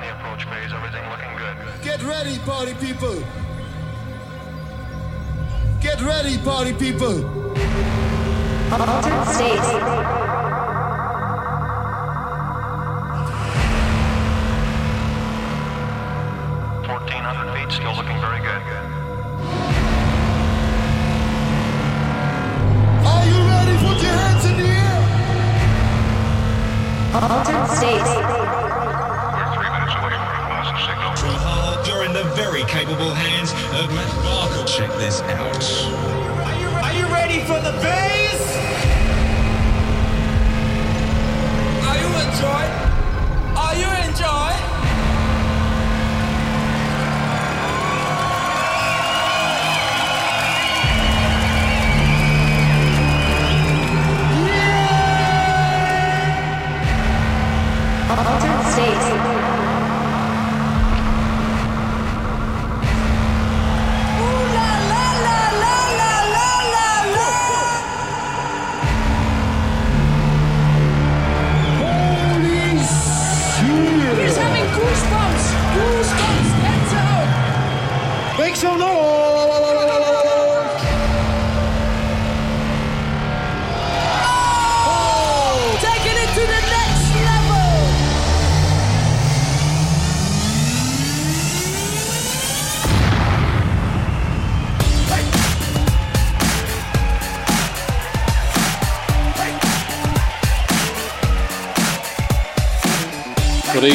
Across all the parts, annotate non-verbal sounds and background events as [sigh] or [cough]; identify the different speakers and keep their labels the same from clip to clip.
Speaker 1: the approach phase, everything looking good.
Speaker 2: Get ready, party people. Get ready, party people.
Speaker 3: Altered state.
Speaker 1: 1,400 feet, still looking very good.
Speaker 2: Are you ready? Put your hands in the air.
Speaker 3: Altered state.
Speaker 4: Out.
Speaker 5: Are you, are you ready for the bass?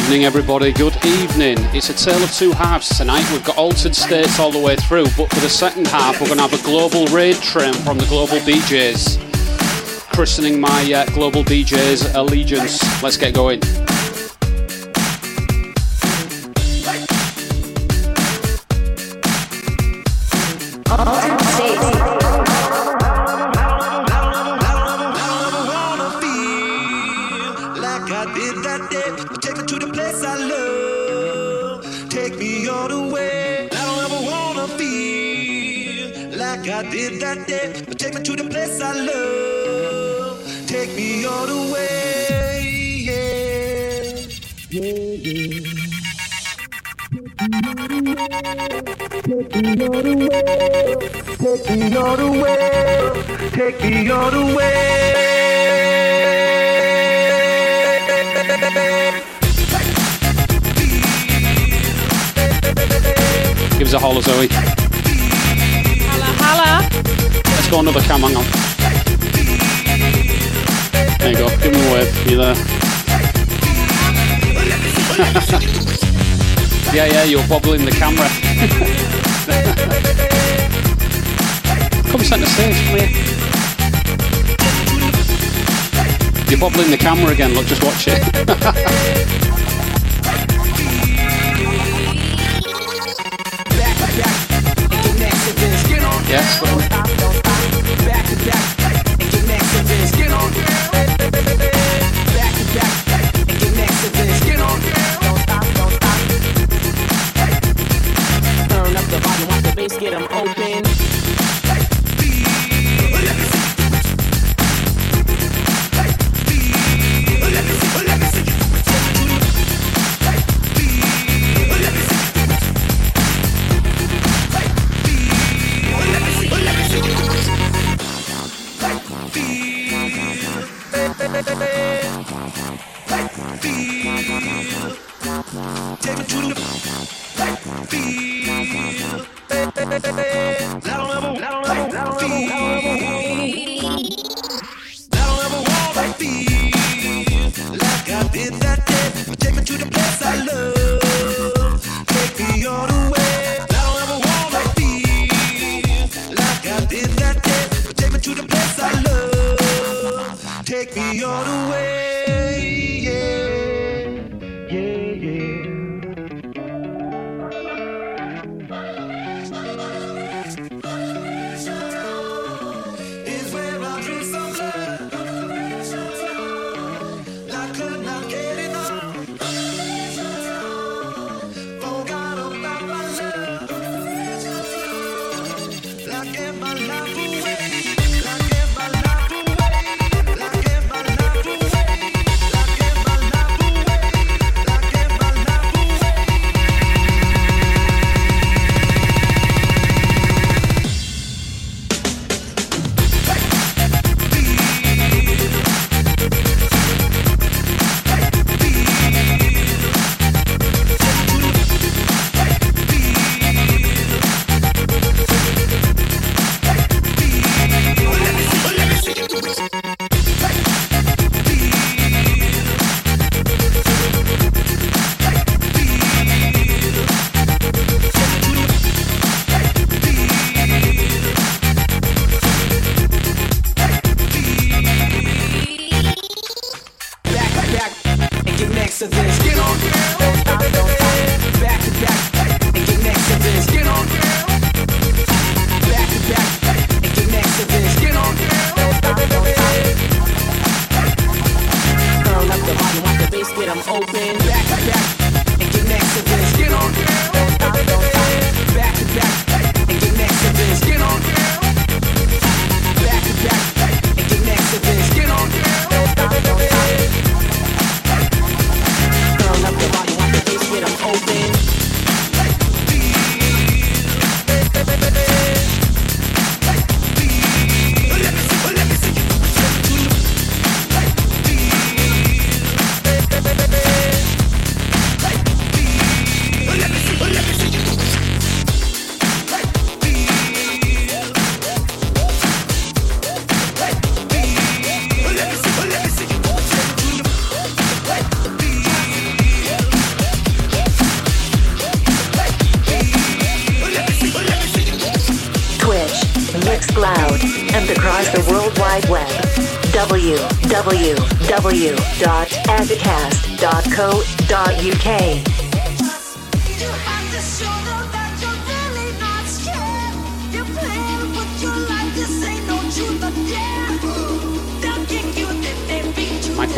Speaker 6: Evening, everybody. Good evening. It's a tale of two halves tonight. We've got altered states all the way through, but for the second half, we're going to have a global raid train from the global DJs. Christening my uh, global DJs allegiance. Let's get going. Another cam. Hang on. There you go. Give him a wave. You there? yeah, yeah. You're bobbling the camera. Come centre stage, here. You're bobbling the camera again. Look, just watch it. [laughs]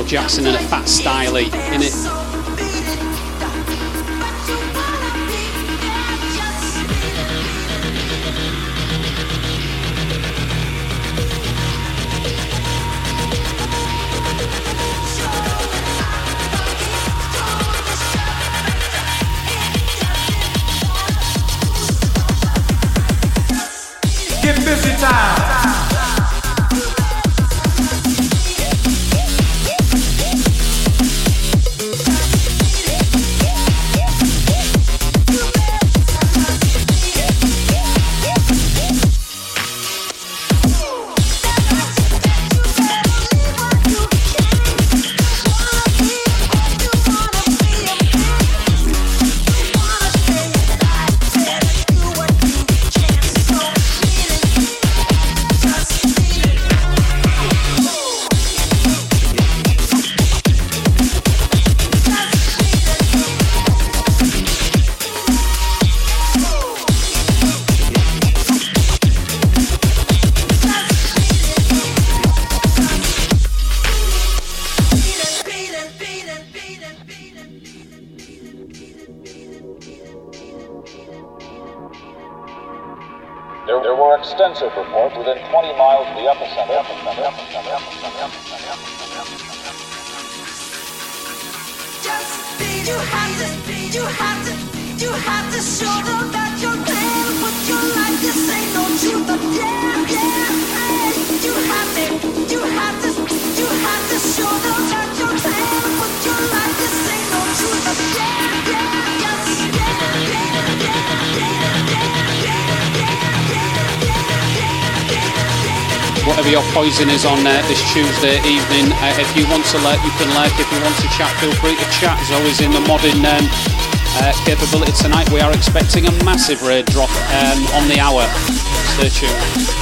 Speaker 5: Jackson and a fat styley in it. On uh, this Tuesday evening, uh, if you want to like, you can like. If you want to chat, feel free to chat. As always, in the modern um, uh, capability tonight, we are expecting a massive raid drop um, on the hour. Stay tuned.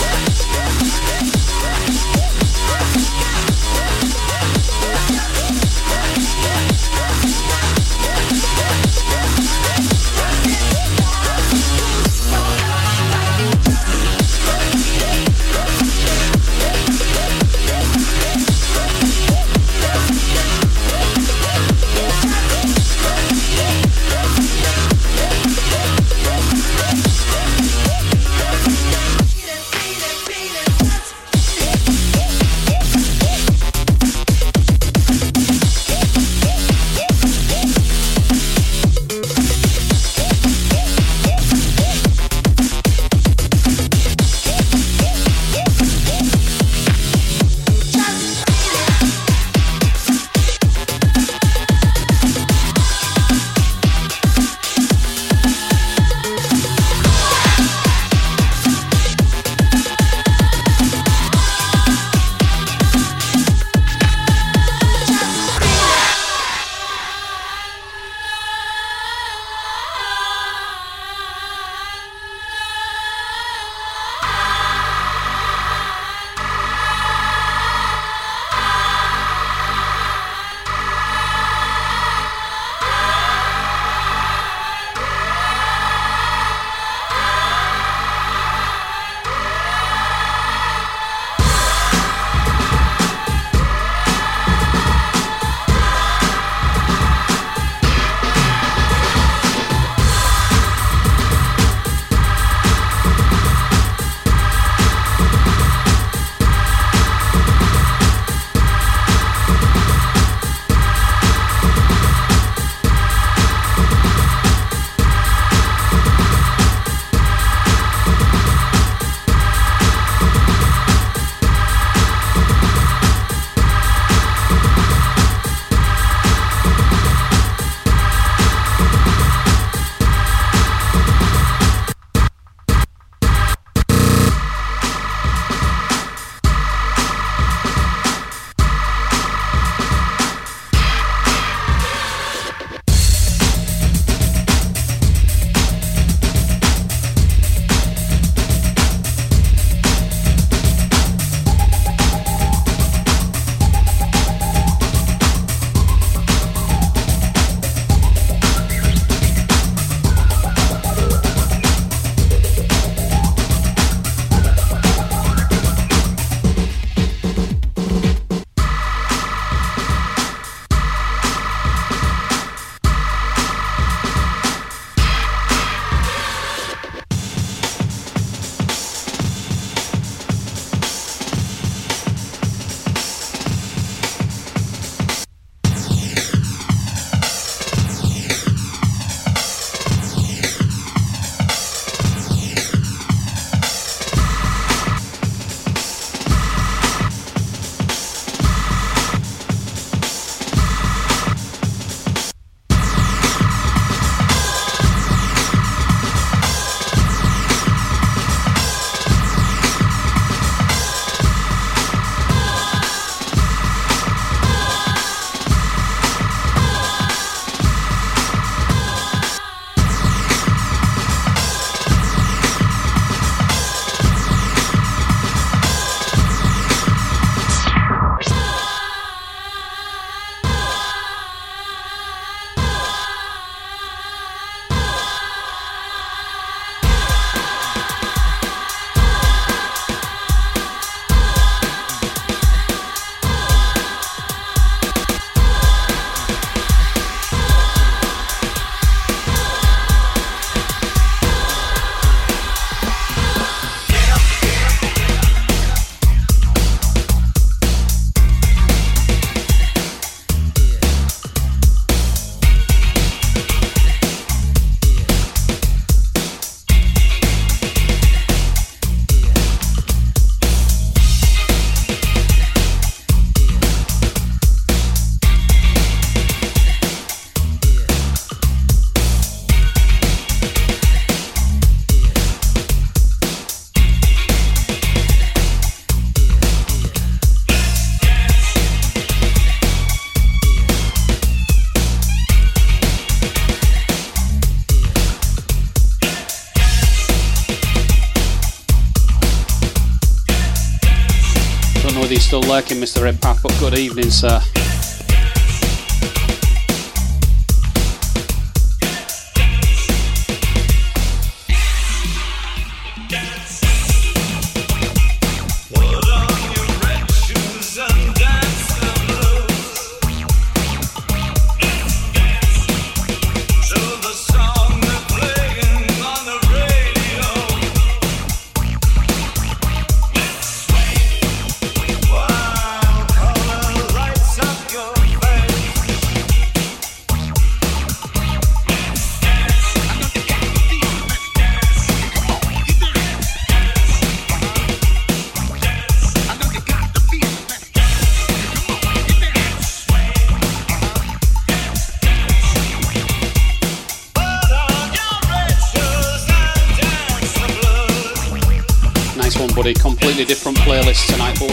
Speaker 7: still
Speaker 8: lurking, Mr. Redpath, but good evening, sir.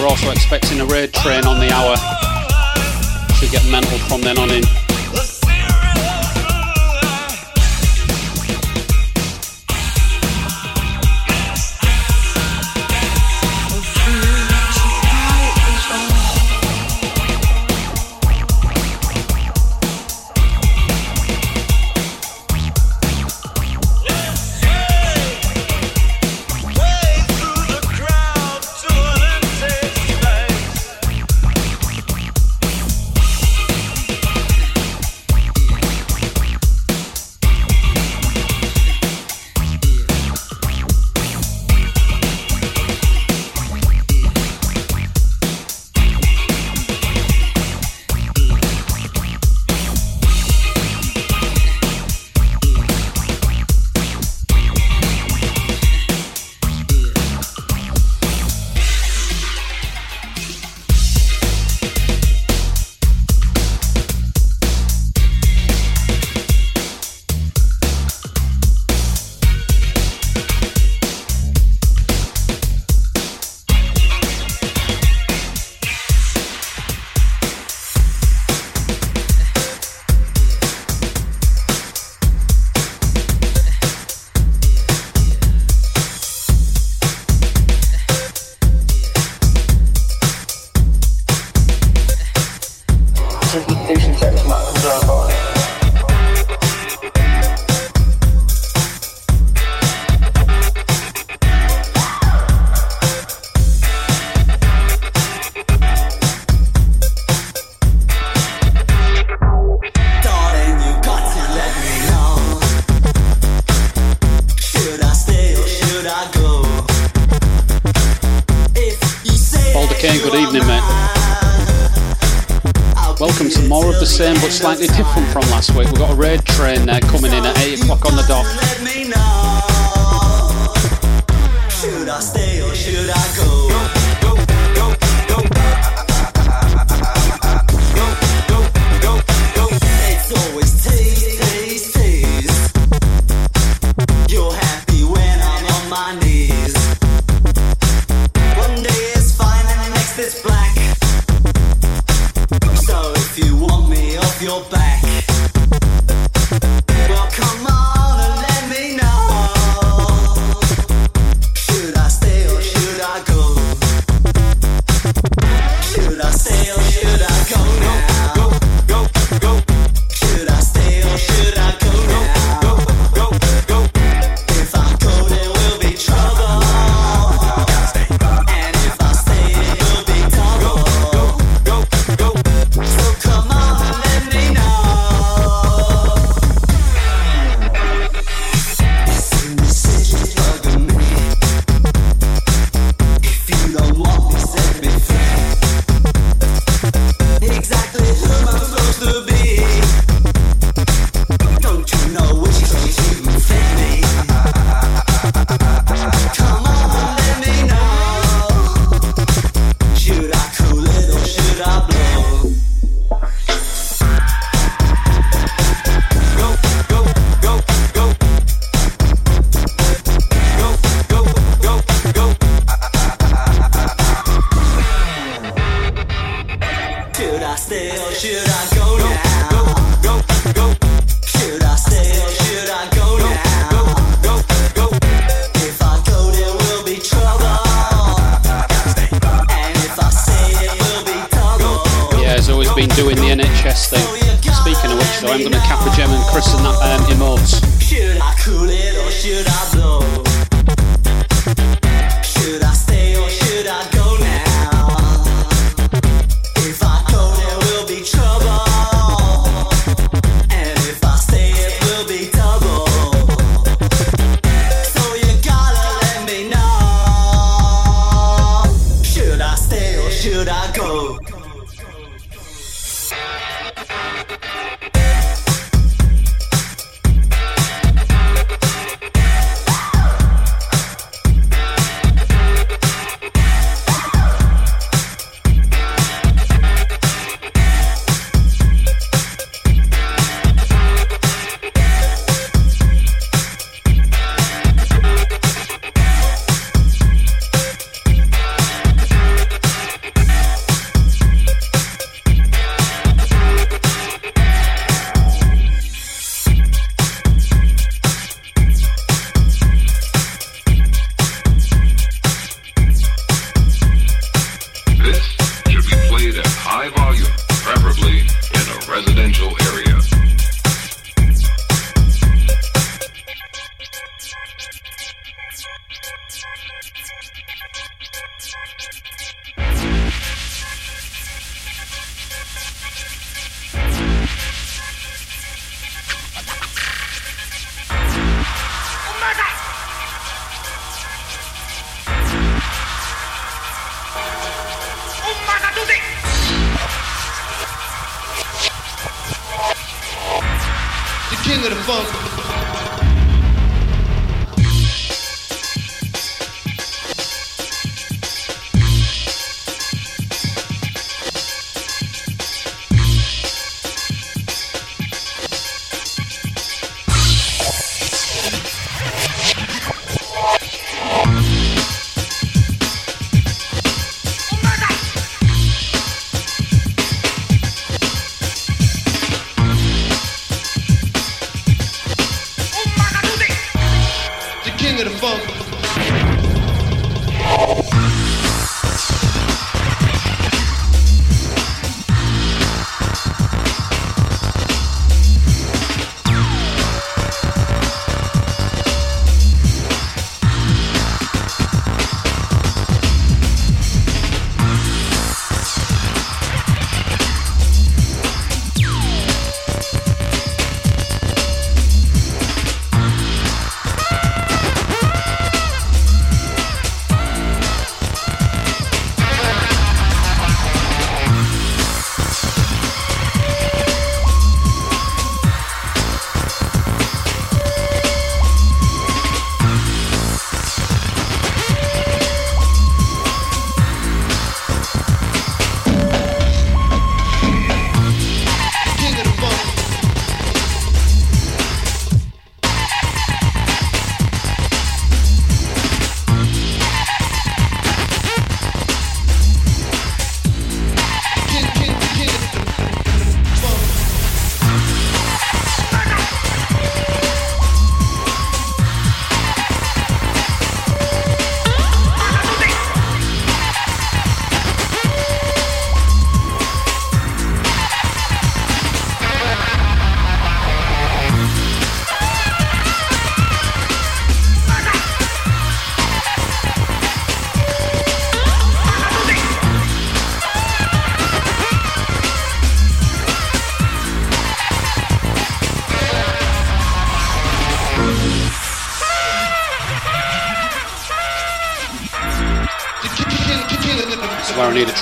Speaker 8: We're all friends.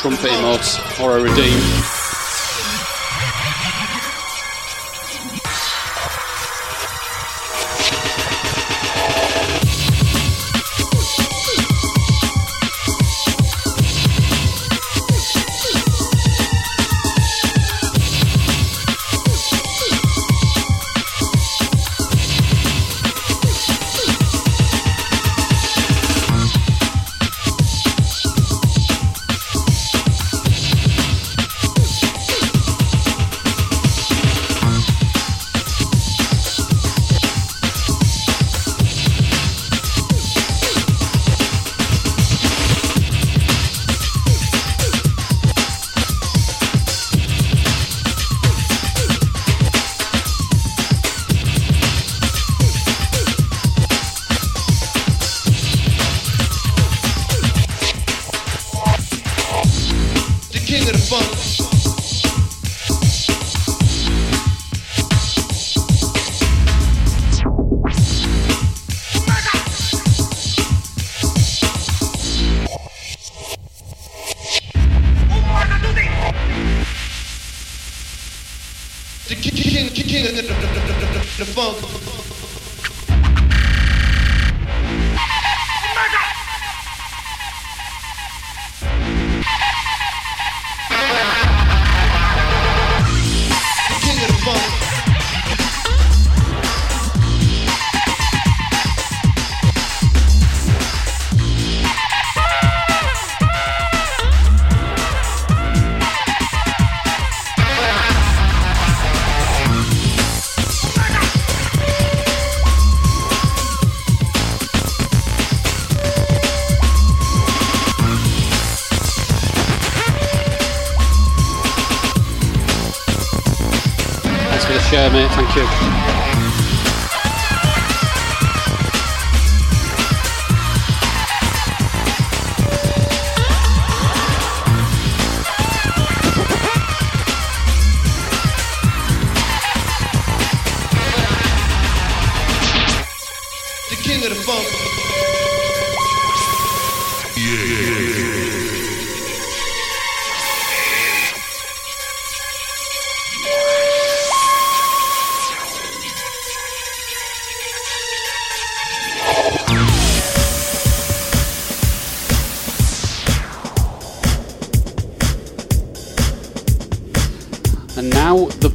Speaker 8: Trumpet emotes or a redeem.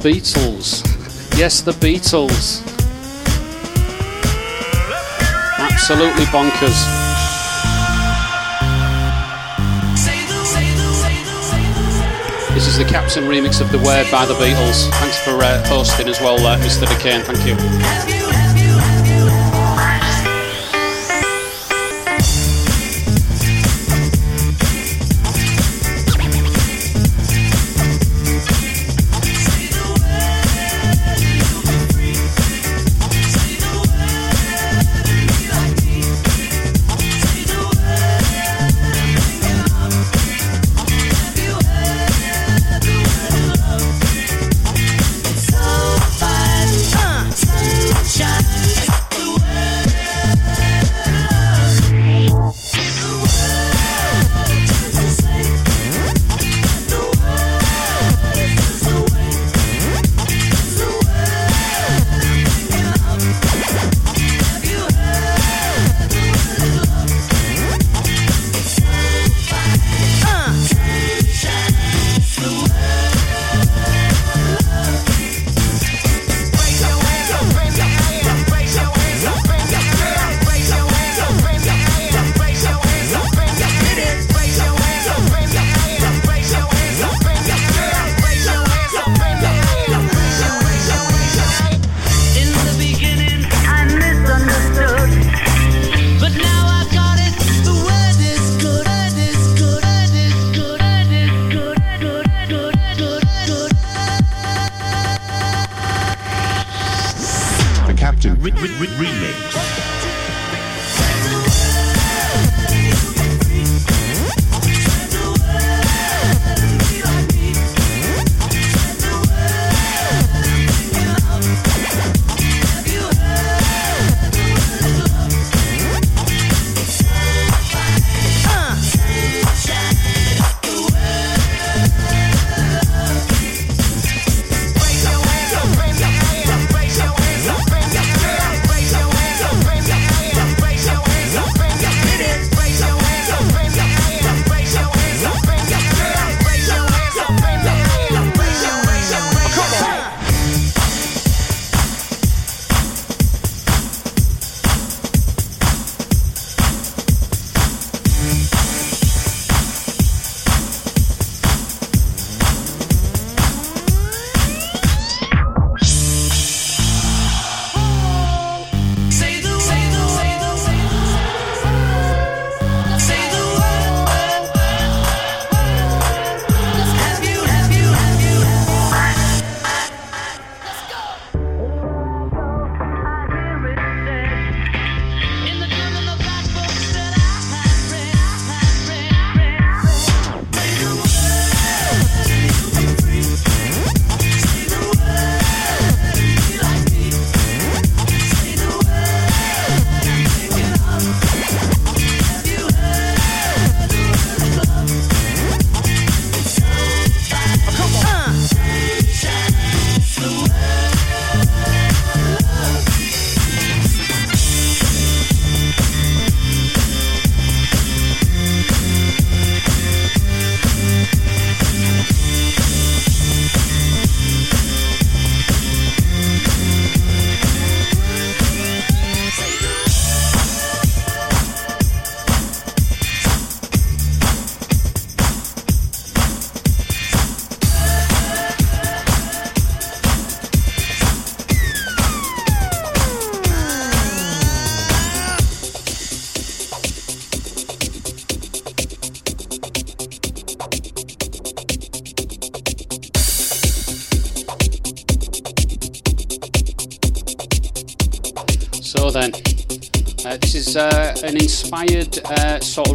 Speaker 9: Beatles. Yes, the Beatles. Absolutely bonkers. This is the Captain remix of The Word by the Beatles. Thanks for uh, hosting as well, uh, Mr. McCain. Thank you.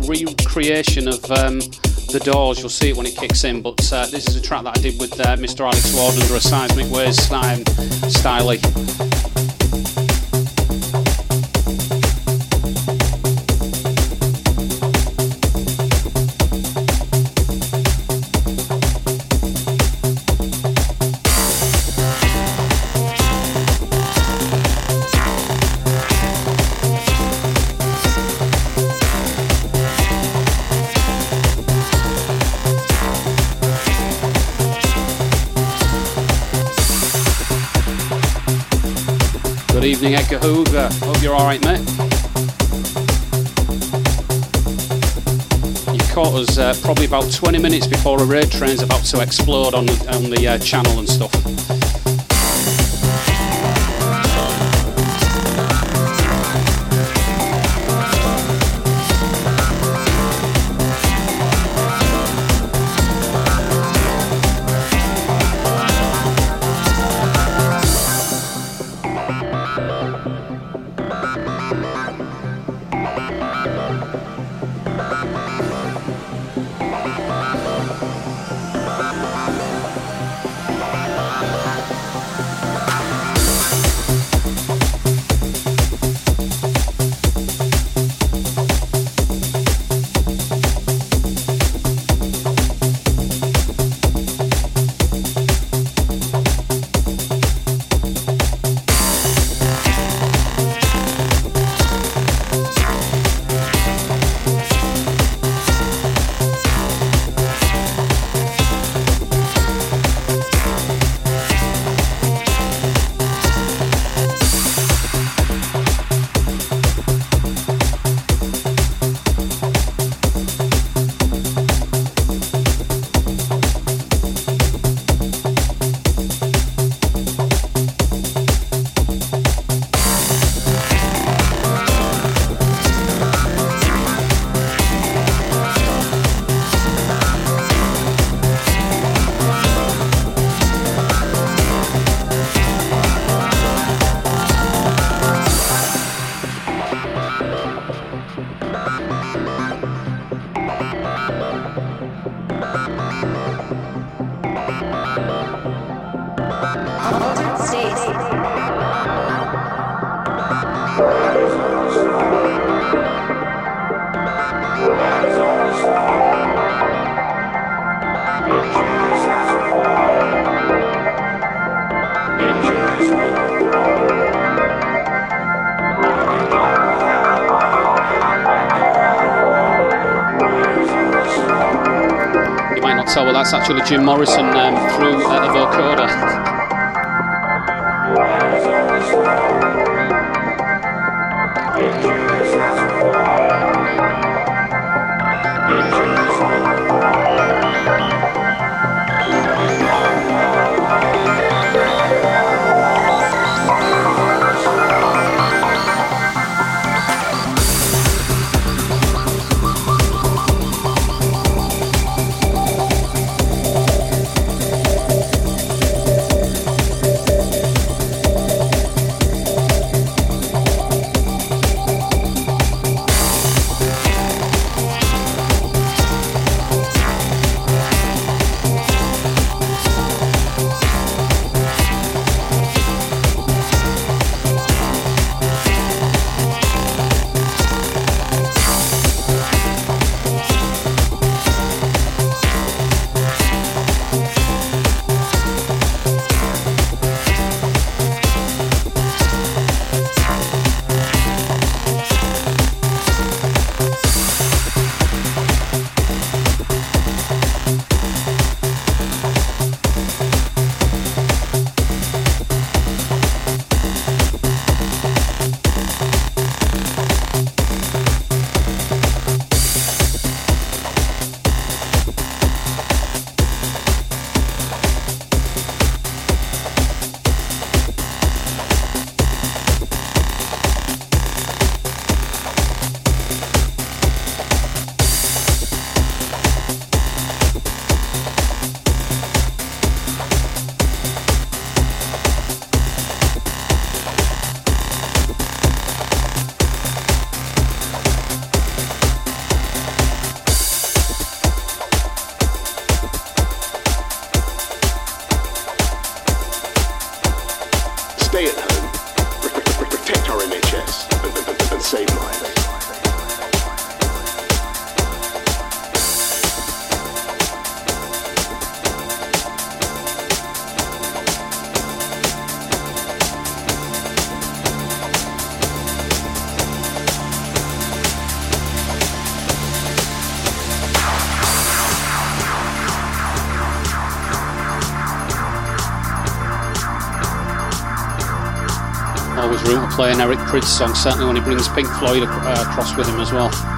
Speaker 10: Recreation of um, The Doors. You'll see it when it kicks in, but uh, this is a track that I did with uh, Mr. Alex Ward under a Seismic Waves um, styling. Hoover. Hope you're alright, mate. You caught us uh, probably about 20 minutes before a raid train's about to explode on the, on the uh, channel and stuff. Jim Morrison um, through Always room to play an Eric Prydz song, certainly when he brings Pink Floyd uh, across with him as well.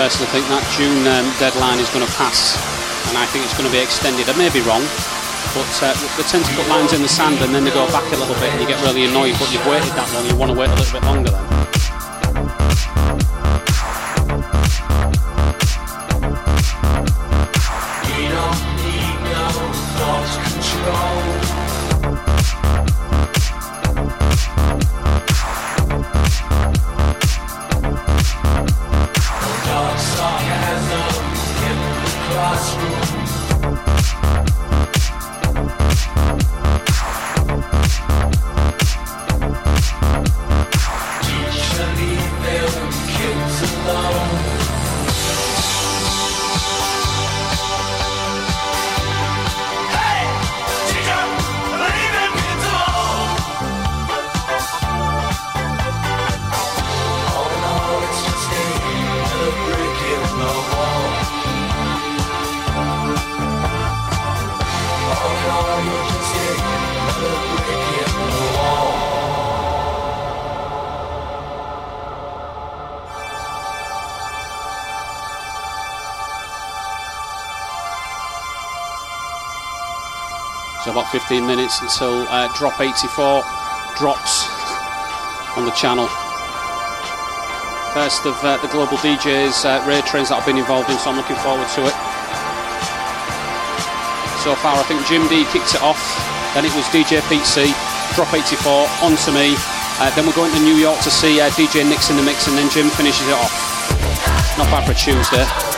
Speaker 10: Personally think that June um, deadline is going to pass, and I think it's going to be extended. I may be wrong, but uh, they tend to put lines in the sand and then they go back a little bit, and you get really annoyed. But you've waited that long, you want to wait a little bit longer then. 15 minutes until uh, drop 84 drops on the channel. First of uh, the global DJs, uh, raid trains that I've been involved in, so I'm looking forward to it. So far, I think Jim D kicked it off. Then it was DJ Pete C, drop 84, on to me. Uh, then we're going to New York to see uh, DJ Nix in the mix, and then Jim finishes it off. Not bad for Tuesday.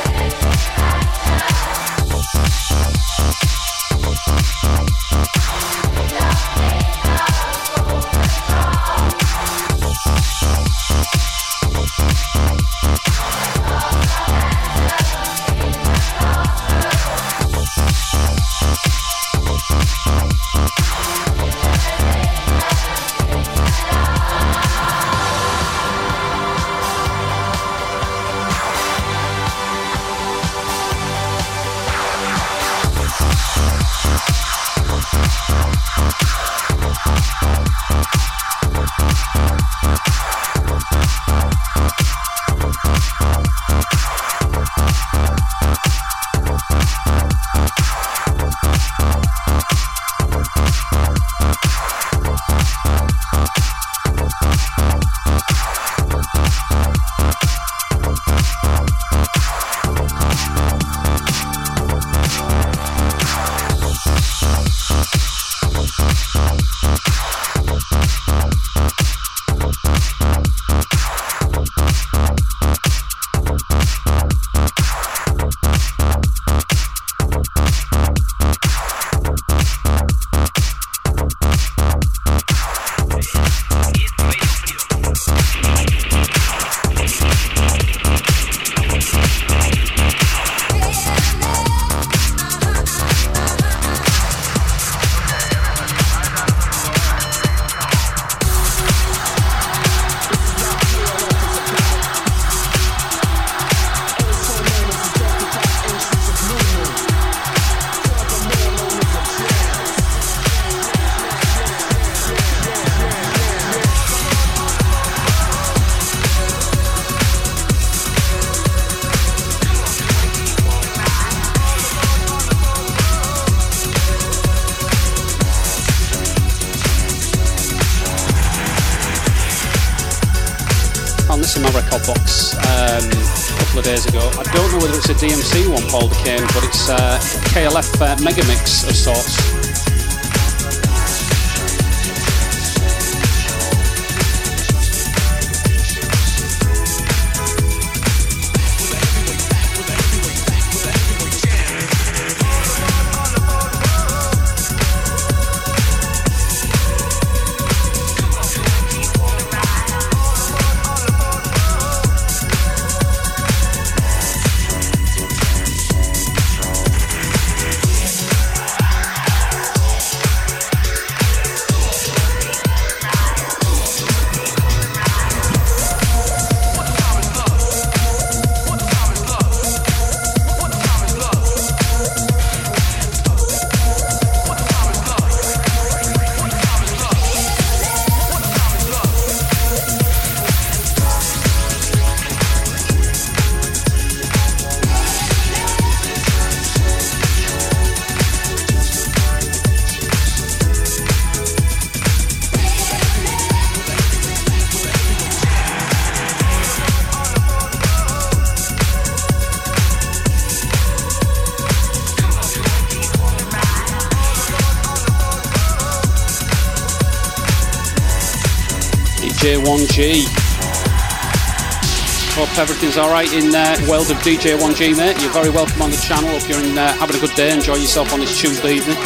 Speaker 10: Everything's alright in the uh, world of DJ1G, mate. You're very welcome on the channel. Hope you're in, uh, having a good day. Enjoy yourself on this Tuesday evening.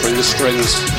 Speaker 10: Bring the strings.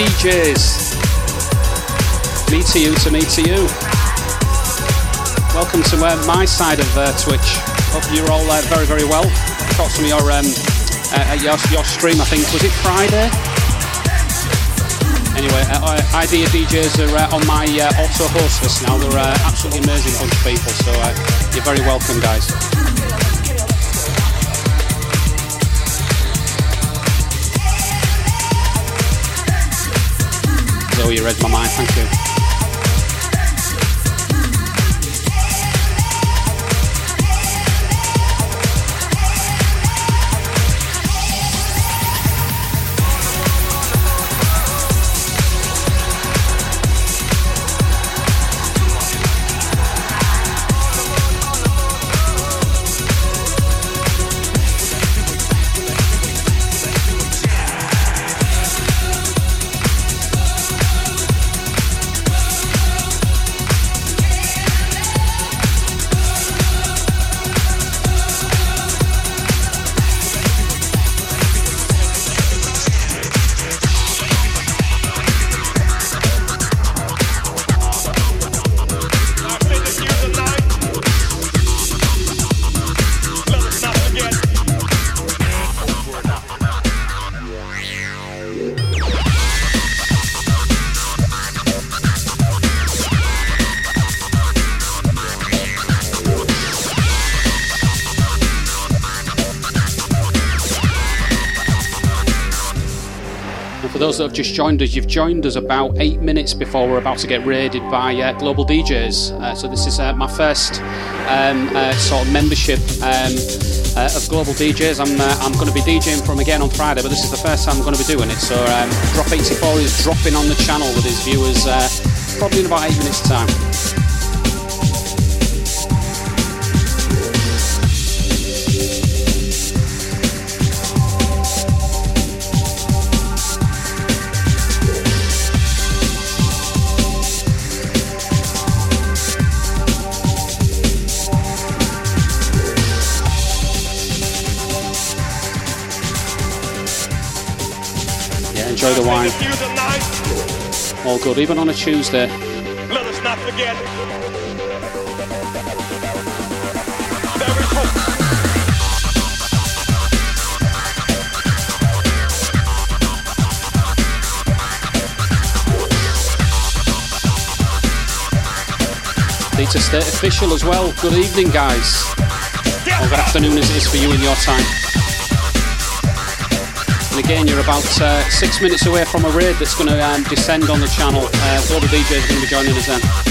Speaker 10: DJs. Me to you, to me to you. Welcome to uh, my side of uh, Twitch. Hope you're all uh, very, very well. Caught some of your, um, uh, your, your stream, I think, was it Friday? Anyway, uh, uh, Idea DJs are on my auto host list now. They're absolutely amazing bunch of people, so you're very welcome, guys. Zoe, you read my mind, thank you. That have just joined us, you've joined us about eight minutes before we're about to get raided by uh, Global DJs. Uh, so this is uh, my first um, uh, sort of membership um, uh, of Global DJs. I'm I'm going to be DJing from again on Friday, but this is the first time I'm going to be doing it. So um, Drop 84 is dropping on the channel with his viewers probably in about eight minutes' time. Good, even on a Tuesday. Let us not forget. Peter State official as well. Good evening, guys. Or good afternoon as it is for you in your time again, you're about uh, six minutes away from a raid that's going to um, descend on the channel. Uh, all the DJs are going to be joining us then.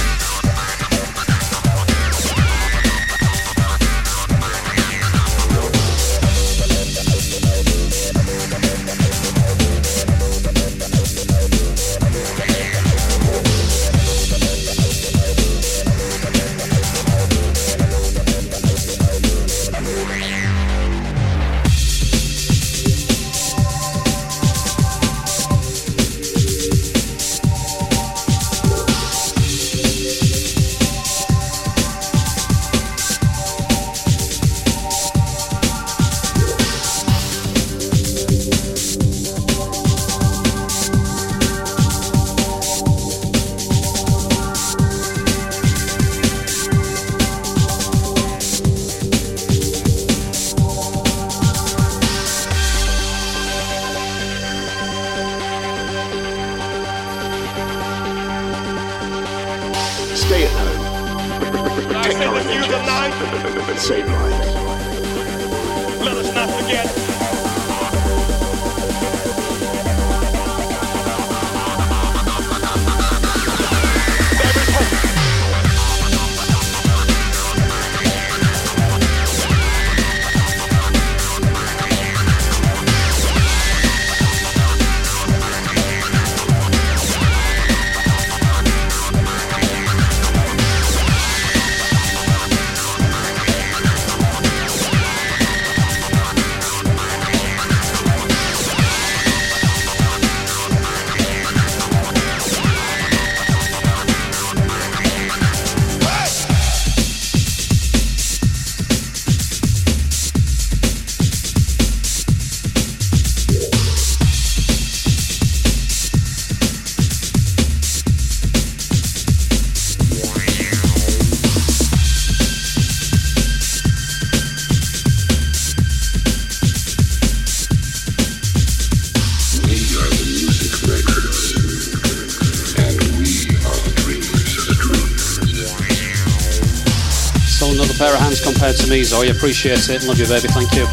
Speaker 5: Compared to me, Zoe. Appreciate it. Love you, baby. Thank you.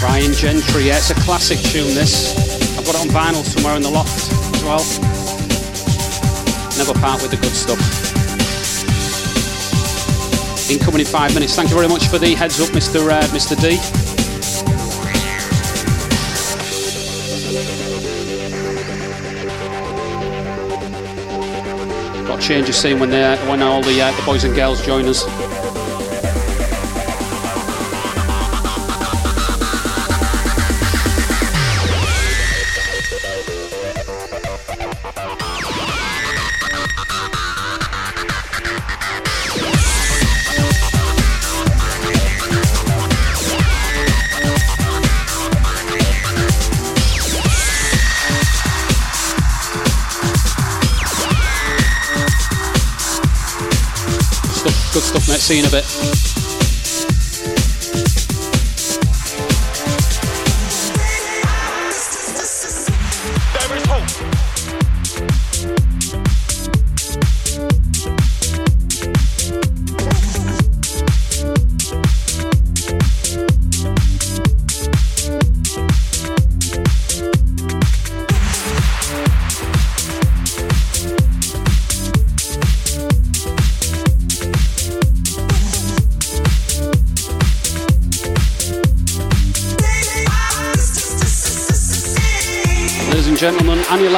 Speaker 5: Brian Gentry. Yeah, it's a classic tune, this. I've got it on vinyl somewhere in the loft as well. Never part with the good stuff. Incoming in five minutes. Thank you very much for the heads up, Mr. Uh, Mr. D. change of scene when when all the uh, the boys and girls join us. See you in a bit.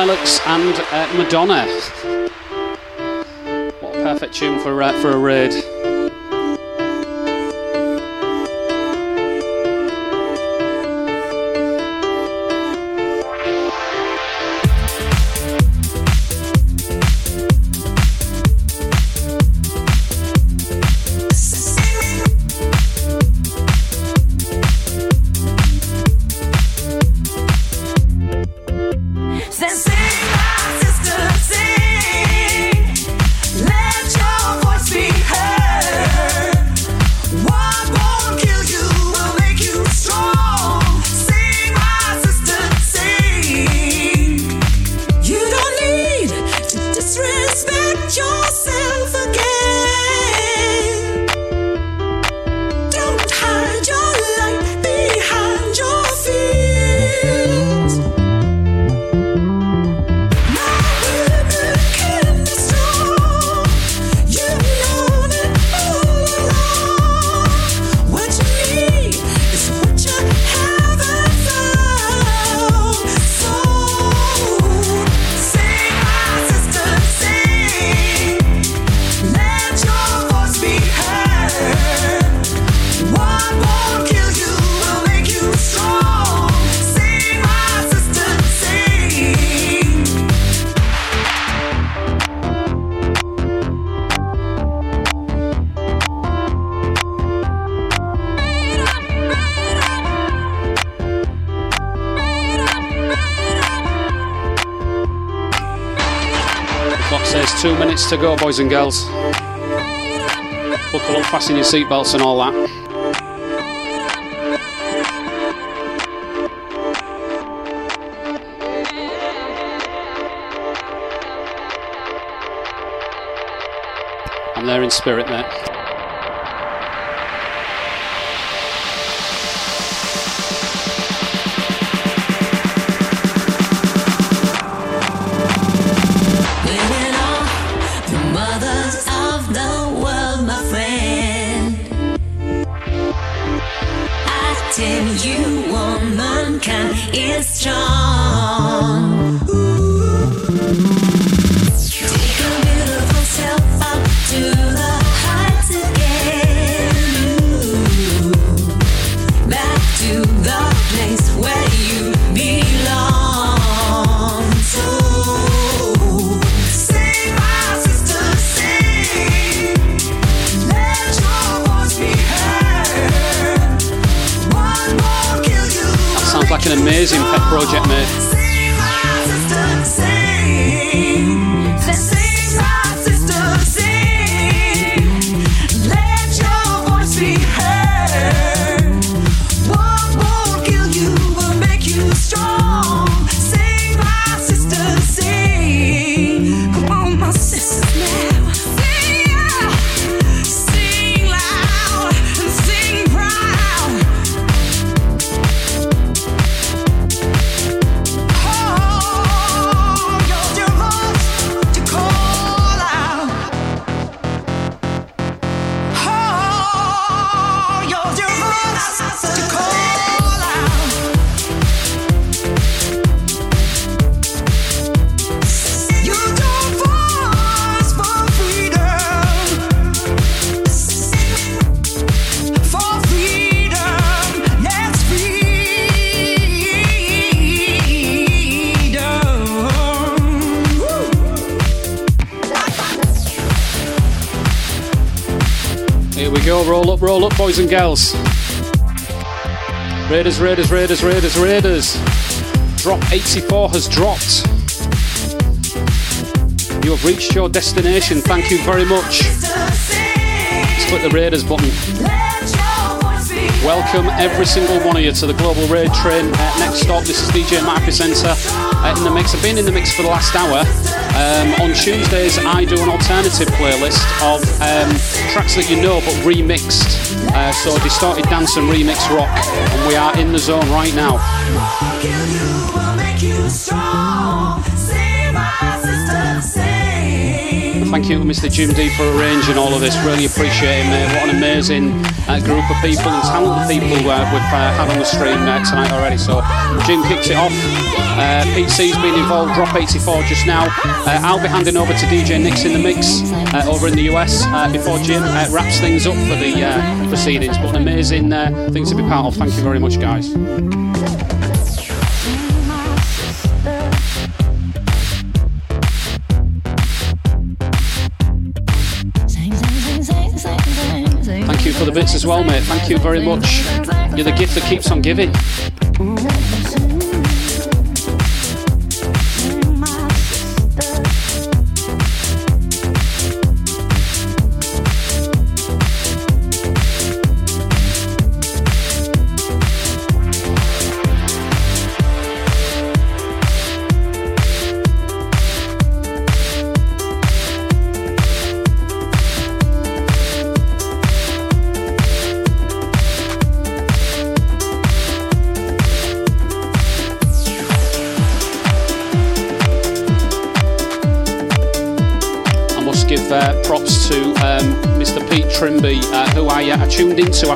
Speaker 5: Gentlemen, and uh, Madonna. What a perfect tune for uh, for a raid. boys and girls. Buckle up, fasten your seatbelts and all that.
Speaker 10: I'm there in spirit, mate. Amazing pet project, mate. Boys and girls. Raiders, Raiders, Raiders, Raiders, Raiders. Drop 84 has dropped. You have reached your destination. Thank you very much. Let's click the Raiders button. Welcome every single one of you to the Global Raid Train. Uh, next stop, this is DJ Matt Center uh, in the mix. I've been in the mix for the last hour. Um, on Tuesdays, I do an alternative playlist of um, tracks that you know but remixed. Uh, so distorted dance and remix rock, and we are in the zone right now. Thank you, Mr. Jim D, for arranging all of this. Really appreciate mate. What an amazing uh, group of people and talented people uh, we've uh, had on the stream uh, tonight already. So, Jim kicks it off. Uh, Pete C's been involved, Drop 84 just now. Uh, I'll be handing over to DJ Nix in the mix uh, over in the US uh, before Jim uh, wraps things up for the uh, proceedings. But an amazing thing to be part of. Thank you very much, guys. Thank you for the bits as well, mate. Thank you very much. You're the gift that keeps on giving.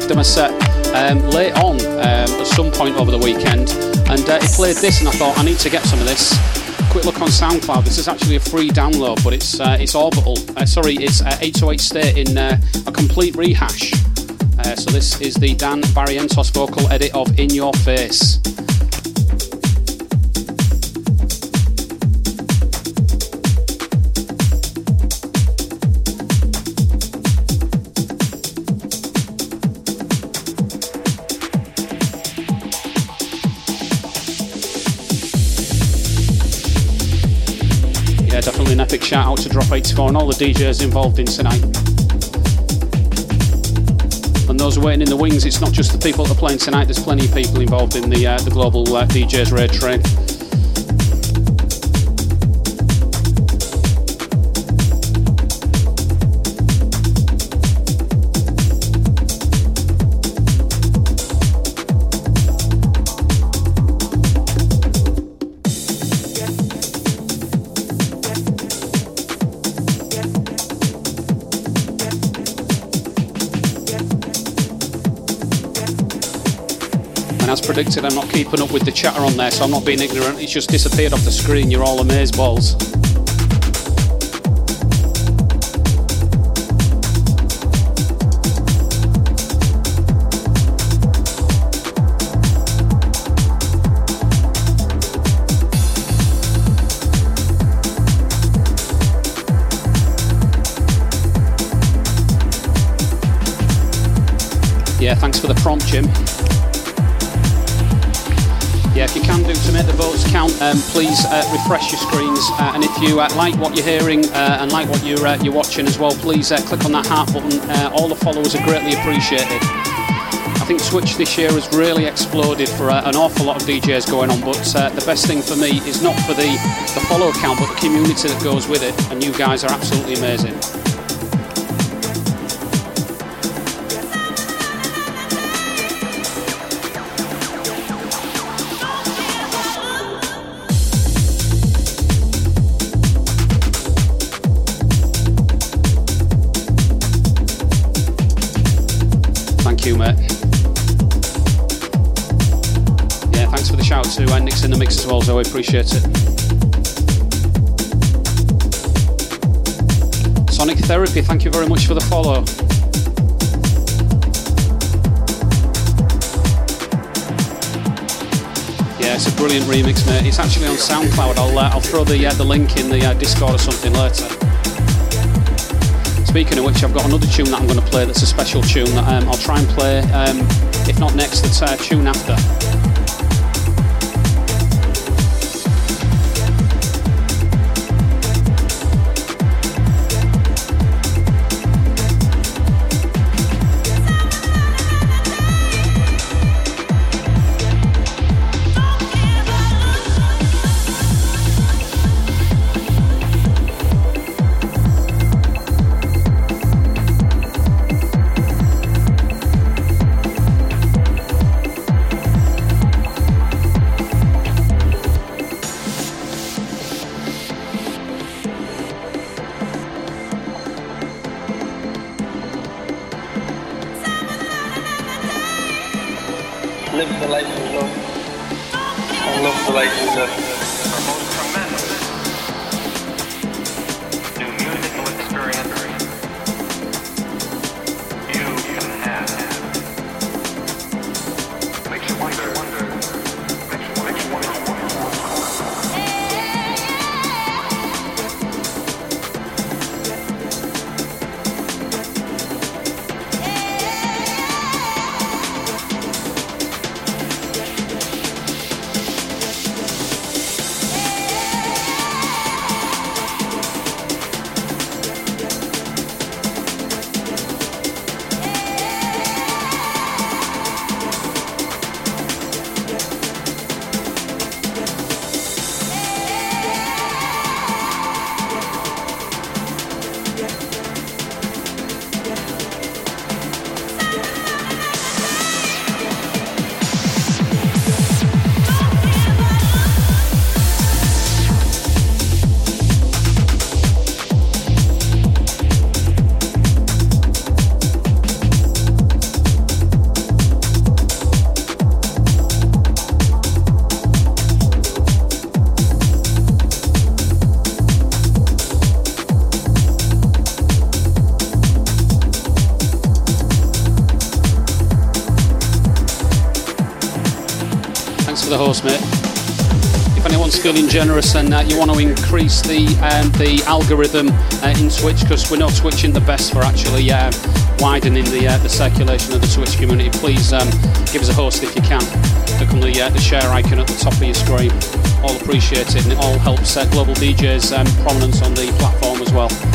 Speaker 10: After my set um, late on um, at some point over the weekend. And uh, he played this, and I thought, I need to get some of this. Quick look on SoundCloud. This is actually a free download, but it's uh, it's Orbital. Uh, sorry, it's uh, 808 State in uh, a complete rehash. Uh, so this is the Dan Barrientos vocal edit of In Your Face. Epic shout out to Drop 84 and all the DJs involved in tonight. And those waiting in the wings, it's not just the people that are playing tonight, there's plenty of people involved in the, uh, the global uh, DJs raid train. Predicted, I'm not keeping up with the chatter on there, so I'm not being ignorant. It's just disappeared off the screen. You're all amazed balls. Yeah, thanks for the prompt, Jim. Make the votes count, um, please uh, refresh your screens. Uh, and if you uh, like what you're hearing uh, and like what you're, uh, you're watching as well, please click on that heart button. all the followers are greatly appreciated. I think Twitch this year has really exploded for an awful lot of DJs going on, but the best thing for me is not for the, the follow count, but the community that goes with it. And you guys are absolutely amazing. Appreciate it. Sonic Therapy, thank you very much for the follow. Yeah, it's a brilliant remix, mate. It's actually on SoundCloud. I'll uh, I'll throw the uh, the link in the uh, Discord or something later. Speaking of which, I've got another tune that I'm going to play. That's a special tune that um, I'll try and play. Um, if not next, the uh, tune after. If anyone's feeling generous and uh, you want to increase the um, the algorithm uh, in Twitch, because we're not switching the best for actually uh, widening the uh, the circulation of the Twitch community, please um, give us a host if you can. Click on the, uh, the share icon at the top of your screen. All appreciate it, and it all helps uh, global DJs um, prominence on the platform as well.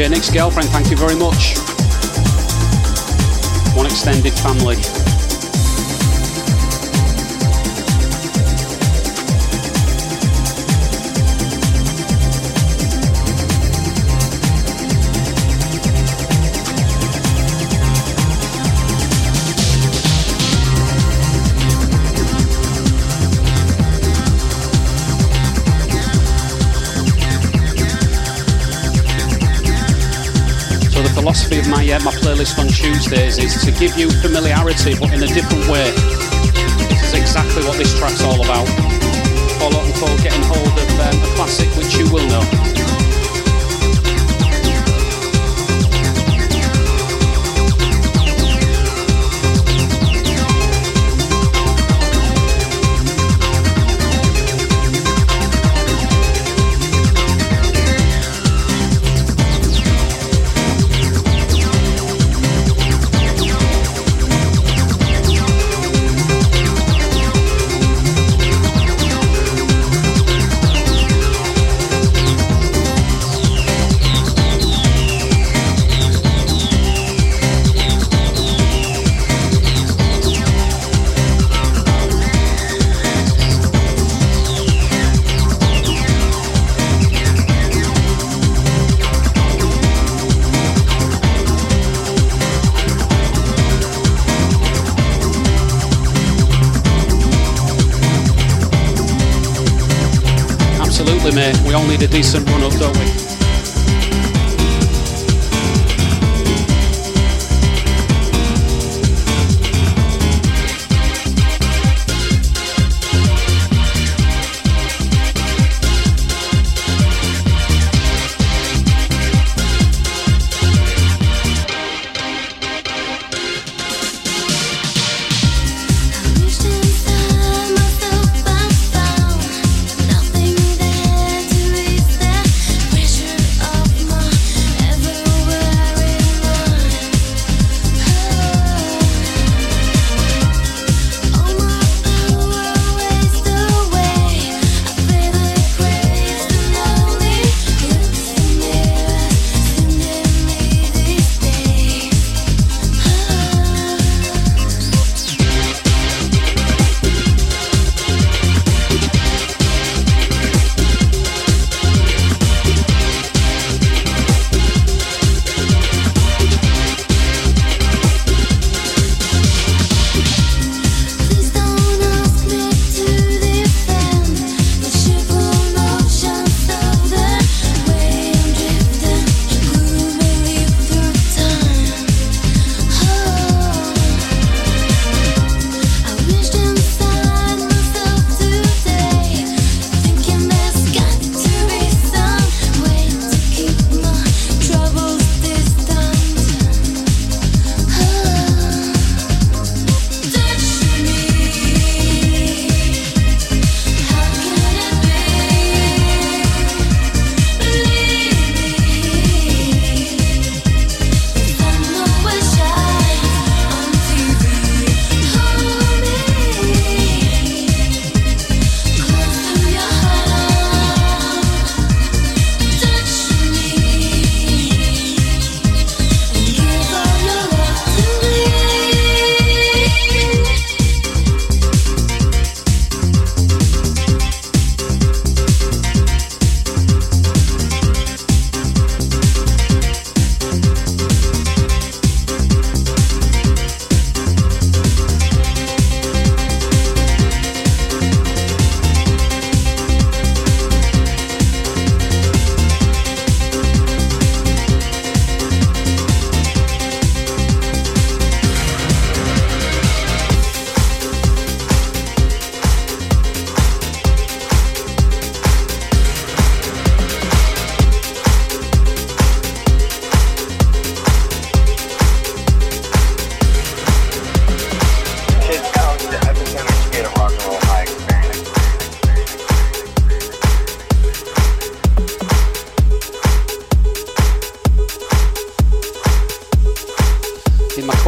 Speaker 10: DJ Nick's girlfriend, thank you very much.
Speaker 5: One extended family. Philosophy of my uh, my playlist on Tuesdays is to give you familiarity, but in a different way. This is exactly what this track's all about. All and for getting hold of um, a classic which you will know. All need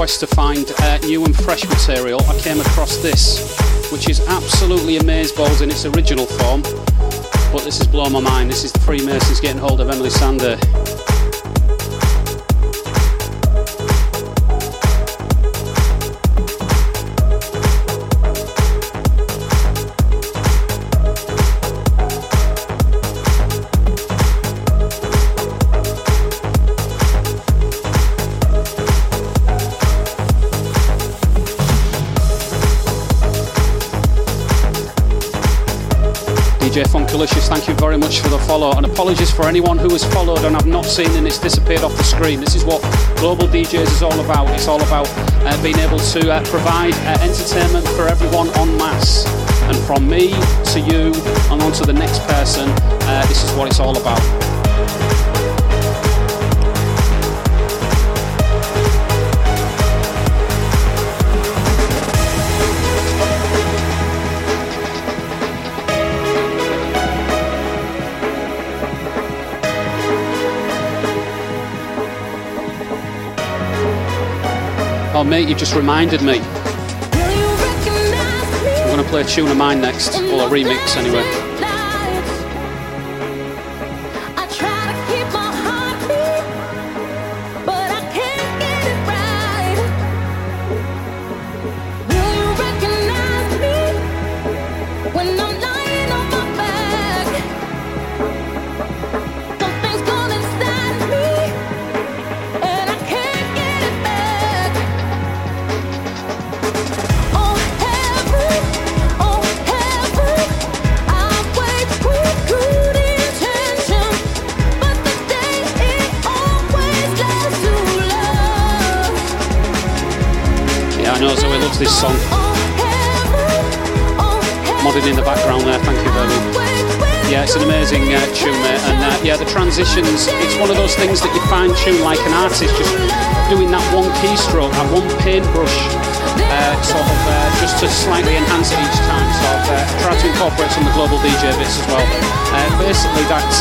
Speaker 5: quest to find uh, new and fresh material, I came across this, which is absolutely amazeballs in its original form. But this has blown my mind. This is the Freemasons getting hold of Emeli Sande. DJ Funkalicious, thank you very much for the follow. And apologies for anyone who has followed and I've not seen and it's disappeared off the screen. This is what Global DJs is all about. It's all about uh, being able to uh, provide uh, entertainment for everyone en masse. And from me to you and on to the next person, uh, this is what it's all about. Oh, mate, you just reminded me. I'm going to play a tune of mine next, or a remix anyway.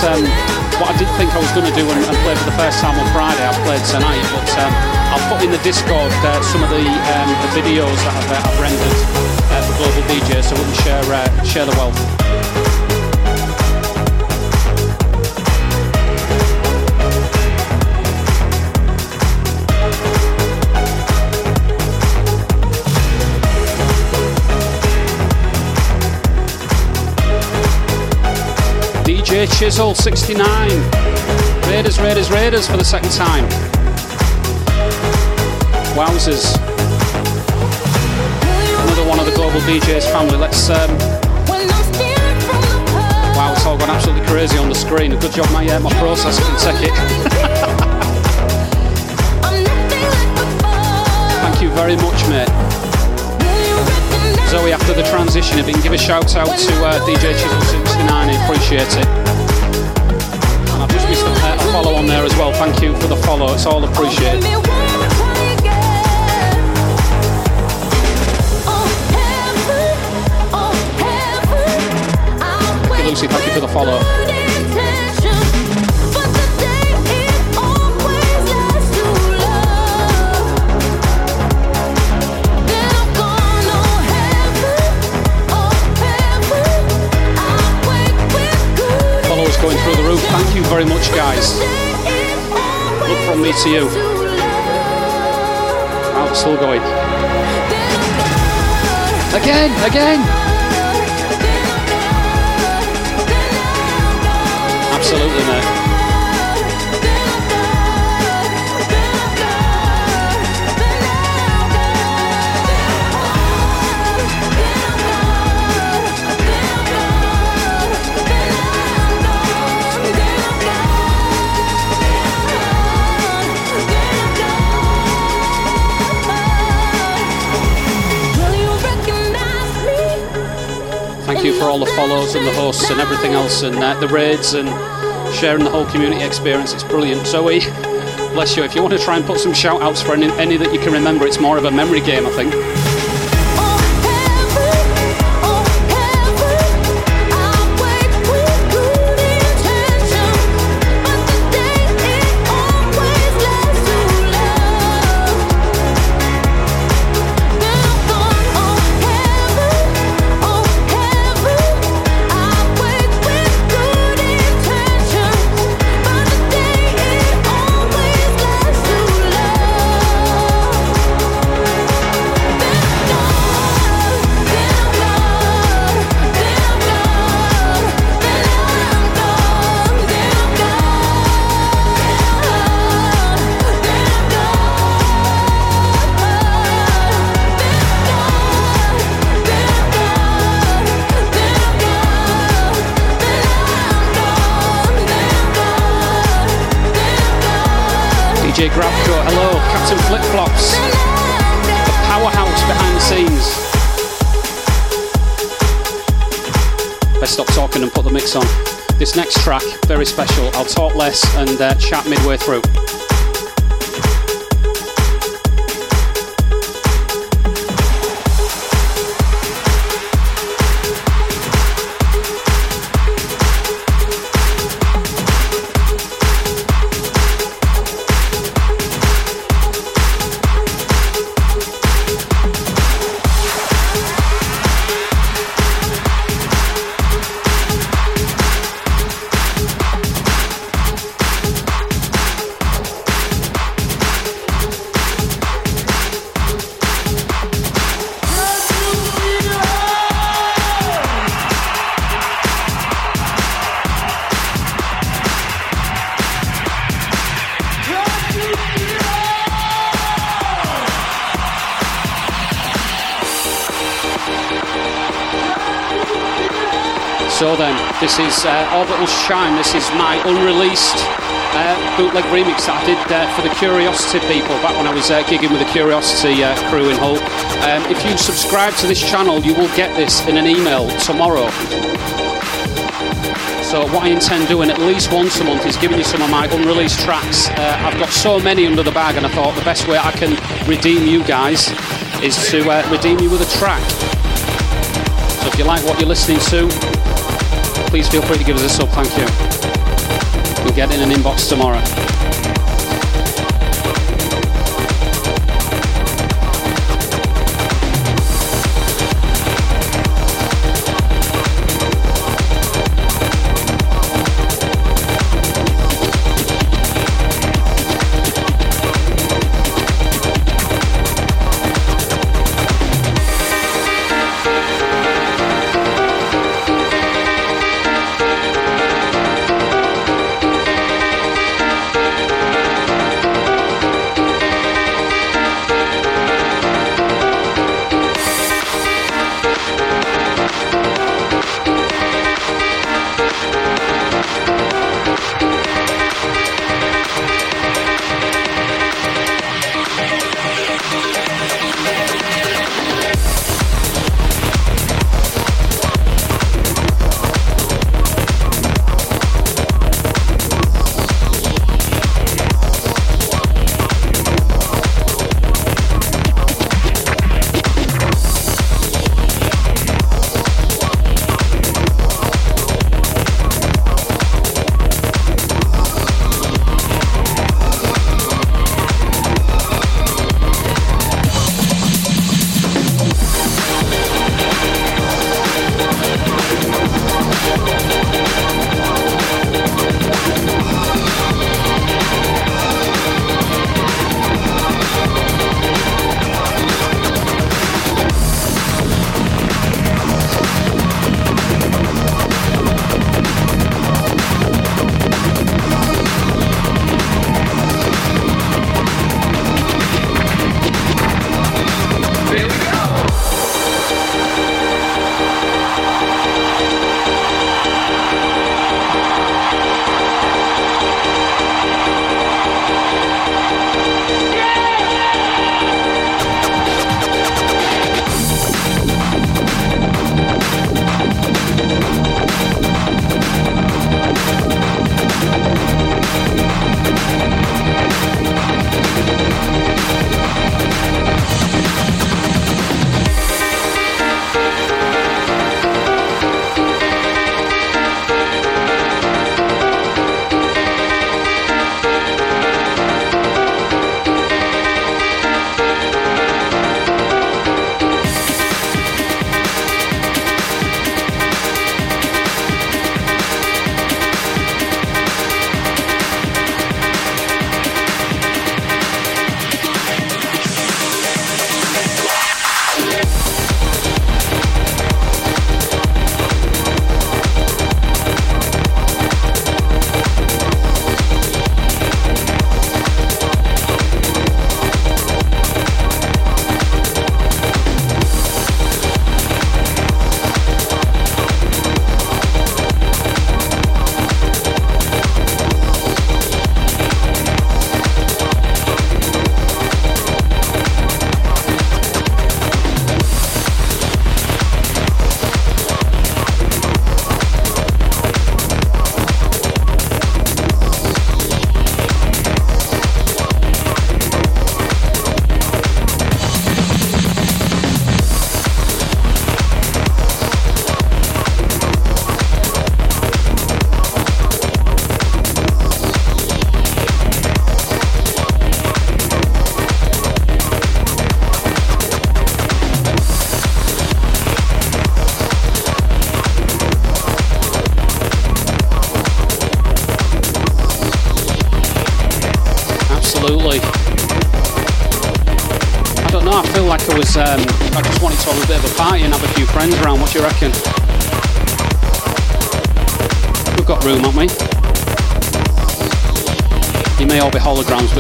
Speaker 5: Um, what I didn't think I was going to do and, and play for the first time on Friday. I've played tonight, but um, I'll put in the Discord uh, some of the, um, the videos that I've, uh, I've rendered uh, for global DJ, so we can share uh, share the wealth. Chisel 69. Raiders, Raiders, Raiders for the second time. Wowzers. Another one of the global DJs family. Let's. Um... Wow, it's all gone absolutely crazy on the screen. Good job, my uh, my processor can take it. [laughs] Thank you very much, mate. Zoe, after the transition, if you can give a shout out to uh, DJ Chisel 69, I appreciate it. And I've just missed a, a follow on there as well. Thank you for the follow, it's all appreciated. Lucy, thank you for the follow. Thank you very much, guys. Look from me to you. Still going. Again, again. Absolutely, mate. Thank you for all the follows and the hosts and everything else and uh, the raids and sharing the whole community experience. It's brilliant. Zoe, bless you. If you want to try and put some shout outs for any, any that you can remember, it's more of a memory game, I think.
Speaker 10: Track, very special. I'll talk less and uh, chat midway through. This is uh, Orbital Chime. This is my unreleased uh, bootleg remix that I did uh, for the Curiosity people back when I was uh, gigging with the Curiosity uh, crew in Hull. Um, if you subscribe to this channel, you will get this in an email tomorrow. So what I intend doing at least once a month is giving you some of my unreleased tracks. Uh, I've got so many under the bag, and I thought the best way I can redeem you guys is to redeem you with a track. So if you like what you're listening to, please feel free to give us a sub. Thank you. We'll get in an inbox tomorrow.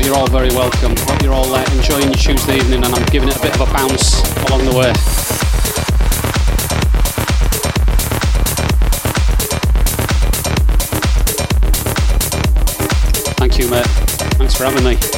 Speaker 10: But you're all very welcome. Hope you're all uh, enjoying your Tuesday evening, and I'm giving it a bit of a bounce along the way. Thank you, mate. Thanks for having me.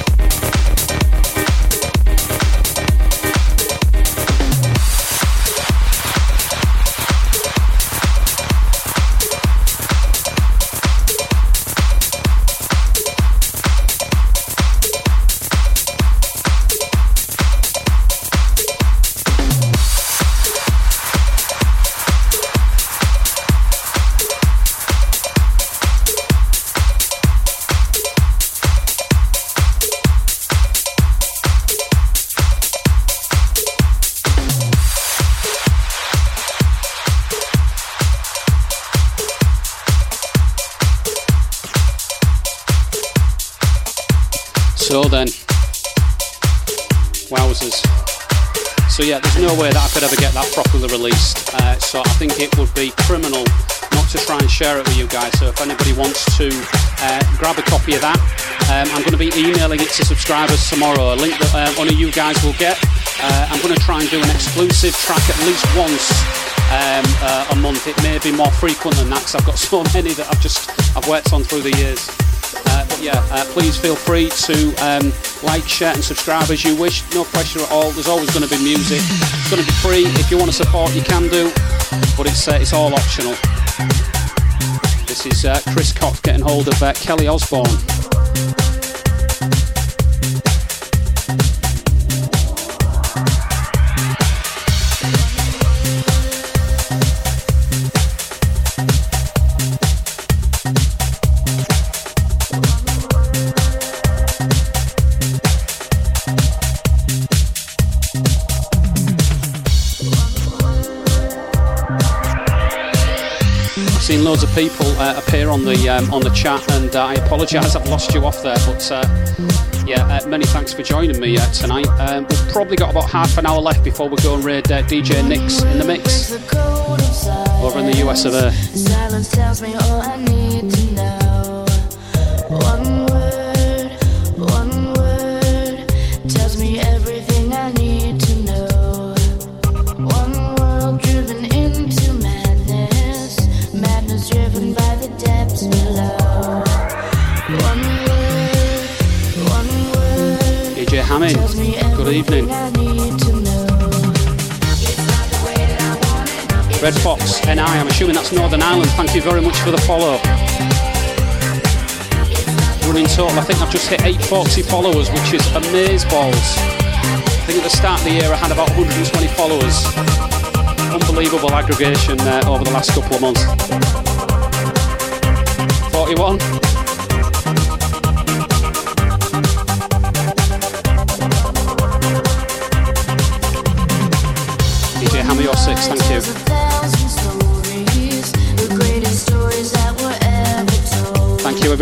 Speaker 10: Of that, um, I'm going to be emailing it to subscribers tomorrow. A link that uh, only you guys will get. Uh, I'm going to try and do an exclusive track at least once um, uh, a month. It may be more frequent than that because I've got [laughs] so many that I've just I've worked on through the years. Uh, but yeah, uh, please feel free to um, like, share, and subscribe as you wish. No pressure at all. There's always going to be music. It's going to be free. If you want to support, you can do, but it's uh, it's all optional. This is uh, Chris Cox getting hold of uh, Kelly Osbourne. Loads of people uh, appear on the um, on the chat, and uh, I apologise I've lost you off there. But uh, yeah, uh, many thanks for joining me uh, tonight. Um, we've probably got about half an hour left before we go and raid uh, DJ Nix in the mix over in the US of A. evening. Red Fox, NI, I'm assuming that's Northern Ireland. Thank you very much for the follow. Running total, I think I've just hit 840 followers, which is amazeballs. I think at the start of the year I had about 120 followers. Unbelievable aggregation uh, over the last couple of months. 41.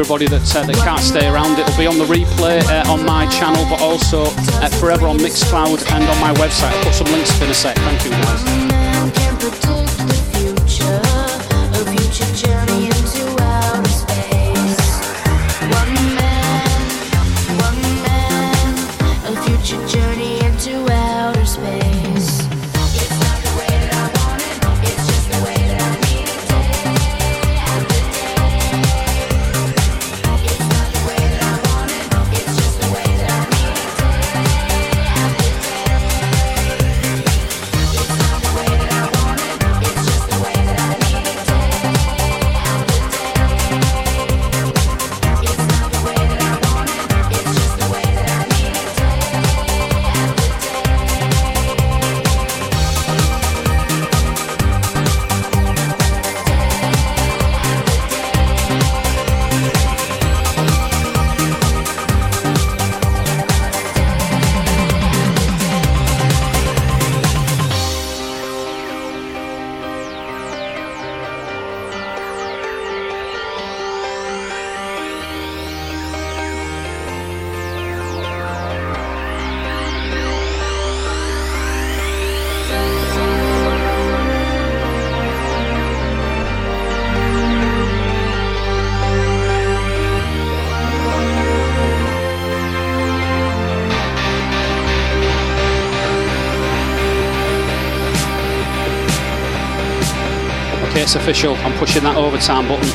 Speaker 10: Everybody that uh, that can't stay around. It'll be on the replay uh, on my channel, but also uh, forever on Mixcloud and on my website. I'll put some links in a sec. Thank you, guys.
Speaker 5: It's
Speaker 11: official. I'm pushing that overtime button.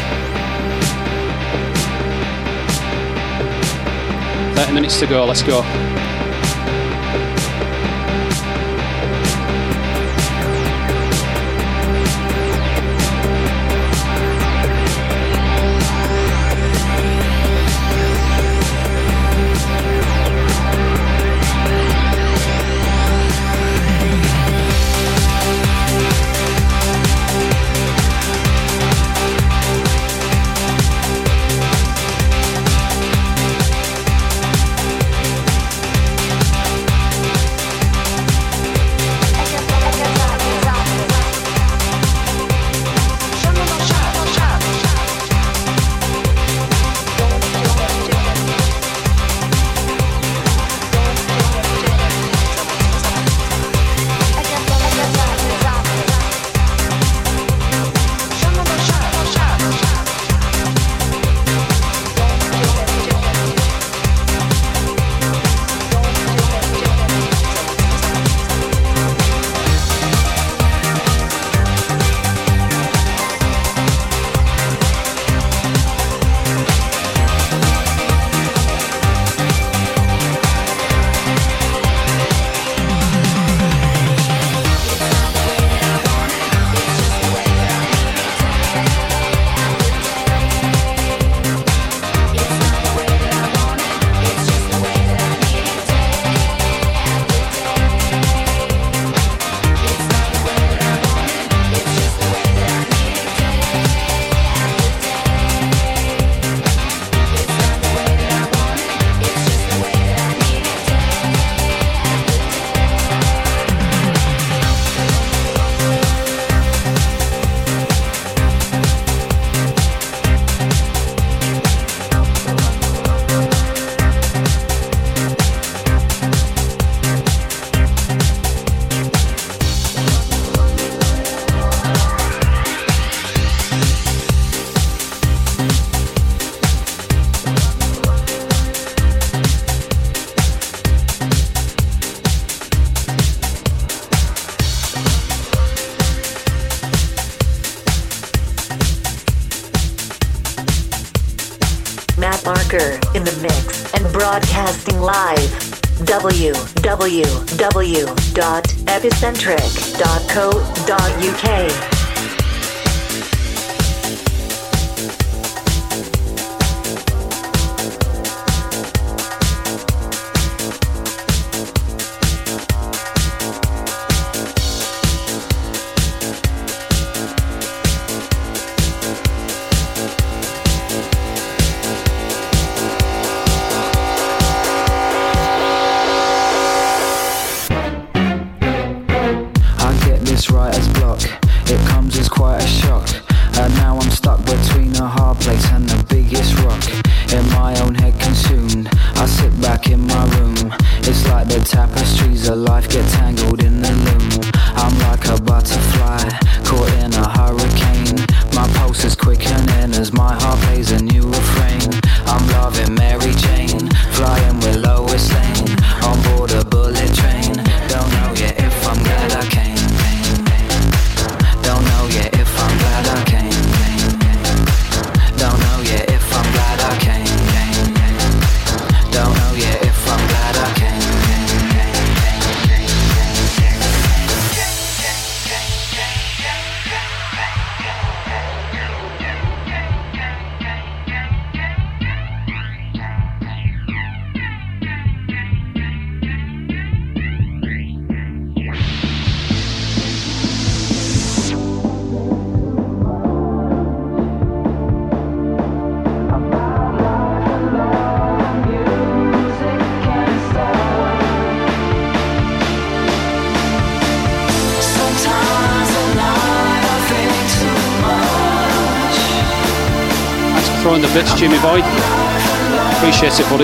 Speaker 11: 30 minutes to go, let's go.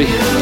Speaker 11: Appreciate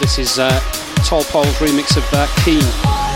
Speaker 6: this is uh, Tall Paul's remix of uh, Keane.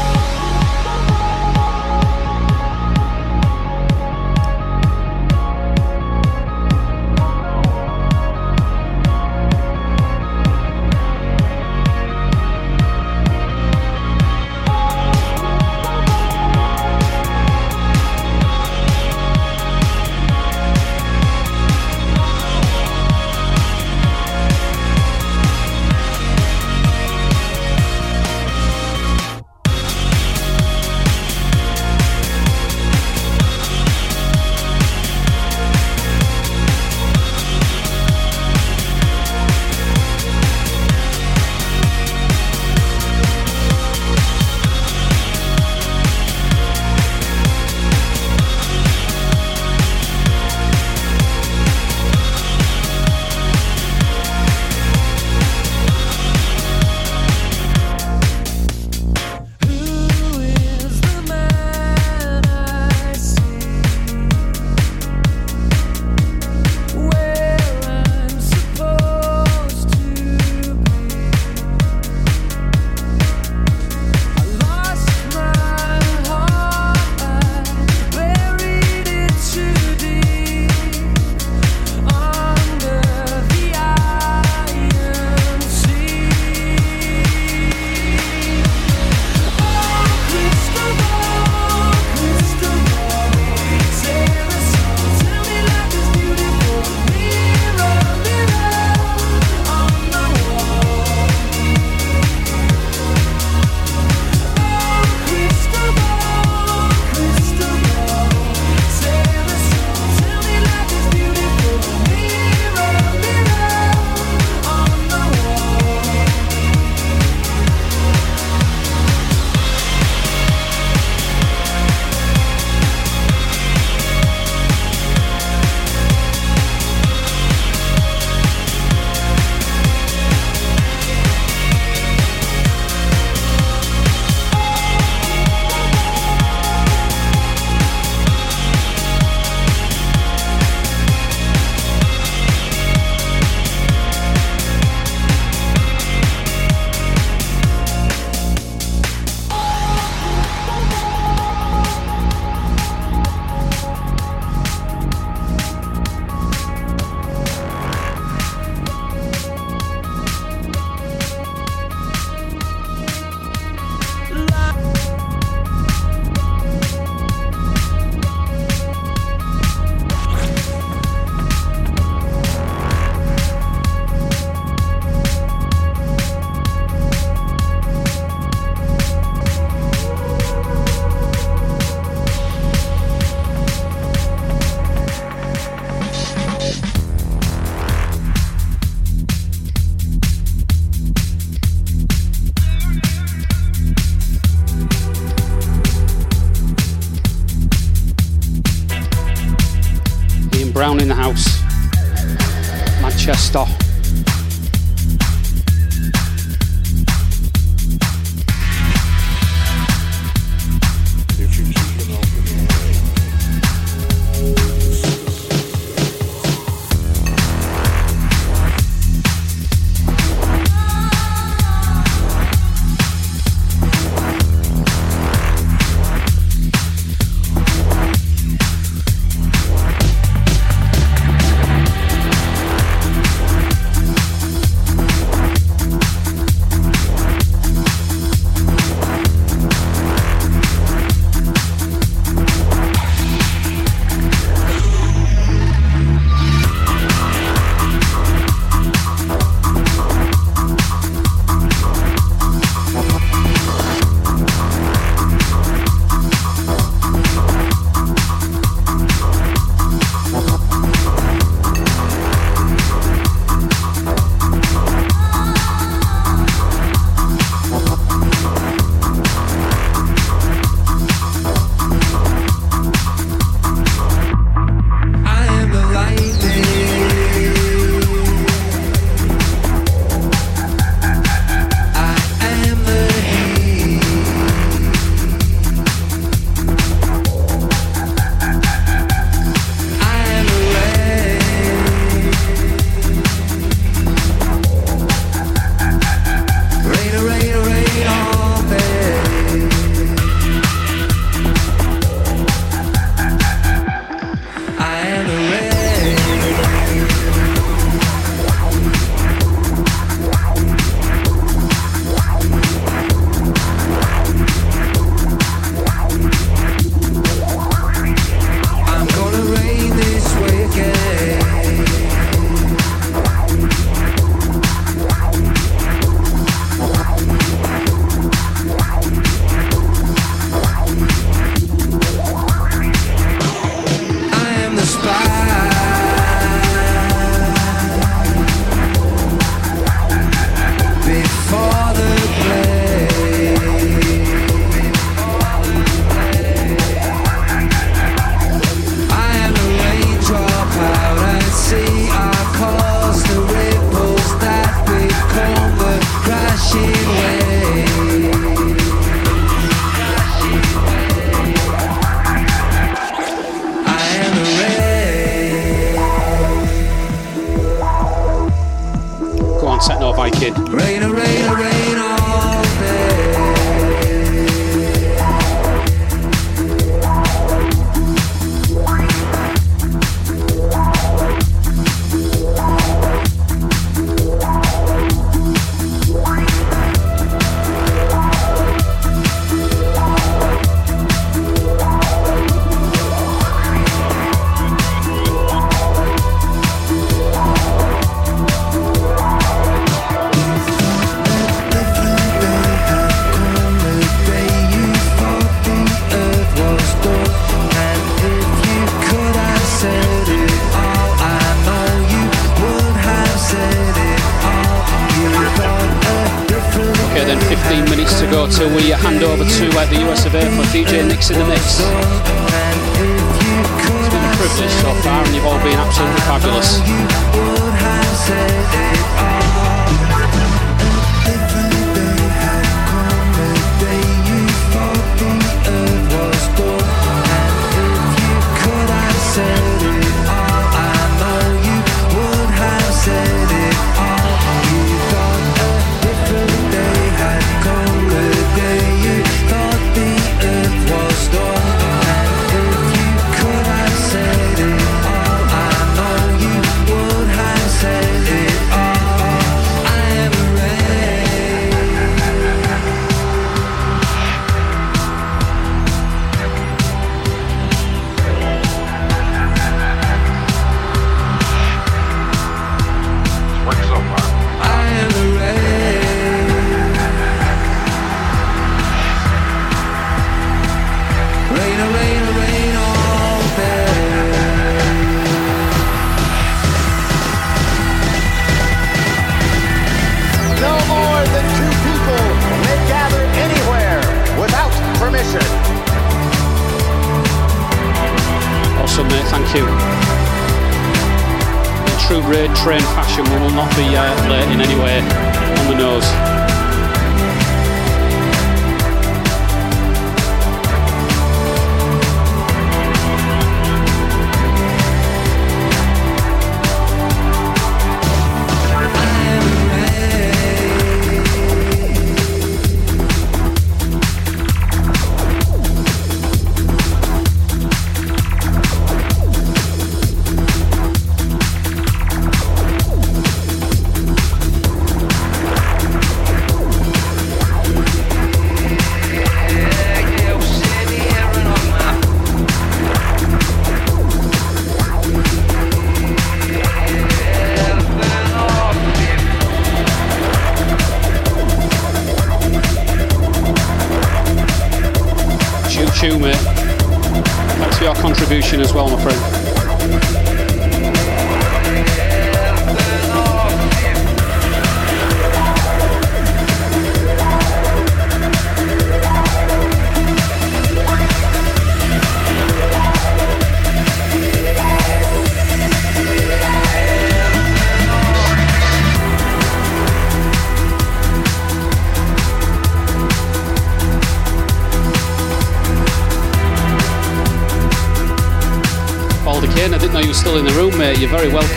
Speaker 6: You're very welcome.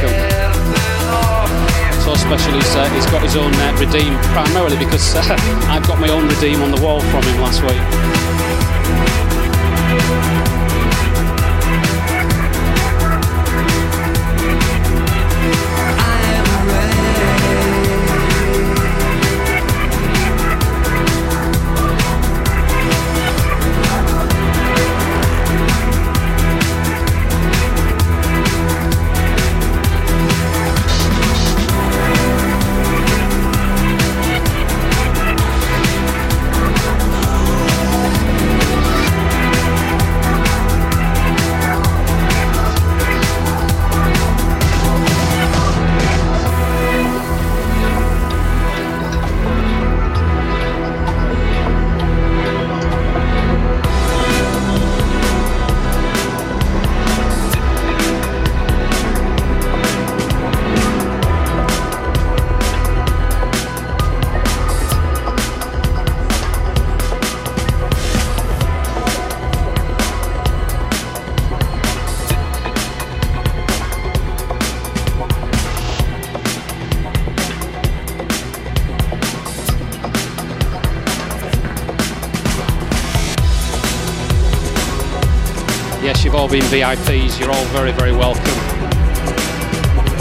Speaker 6: Been VIPs. You're all very, very welcome.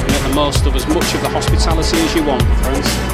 Speaker 6: Make the most of as much of the hospitality as you want, friends.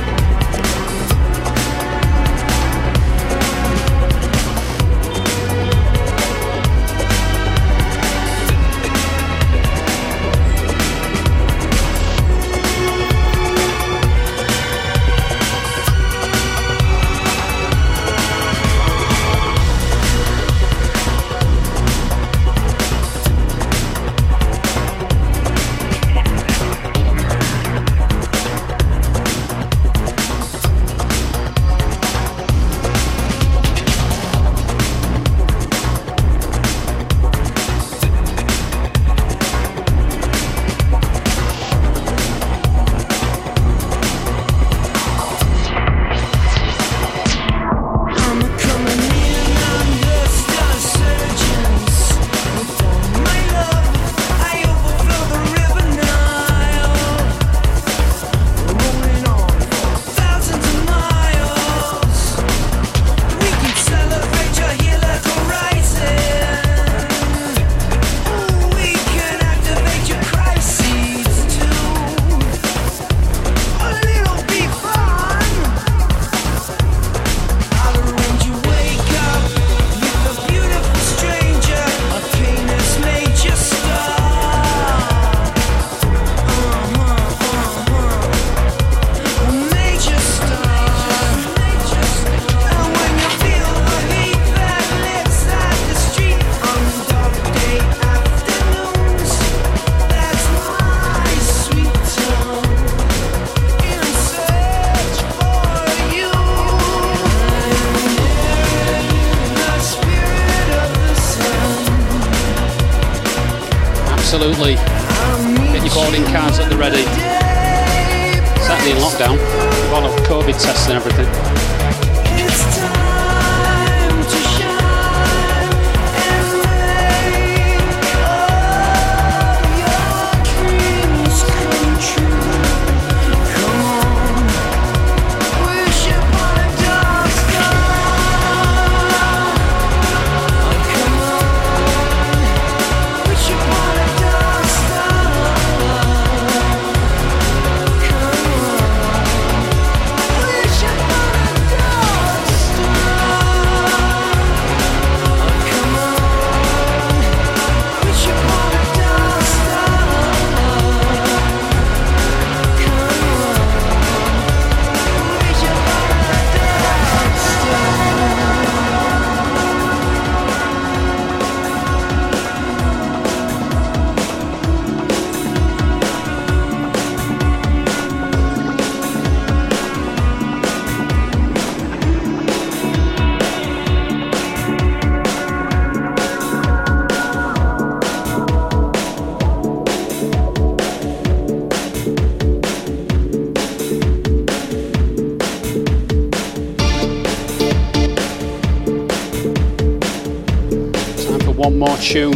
Speaker 6: Tune.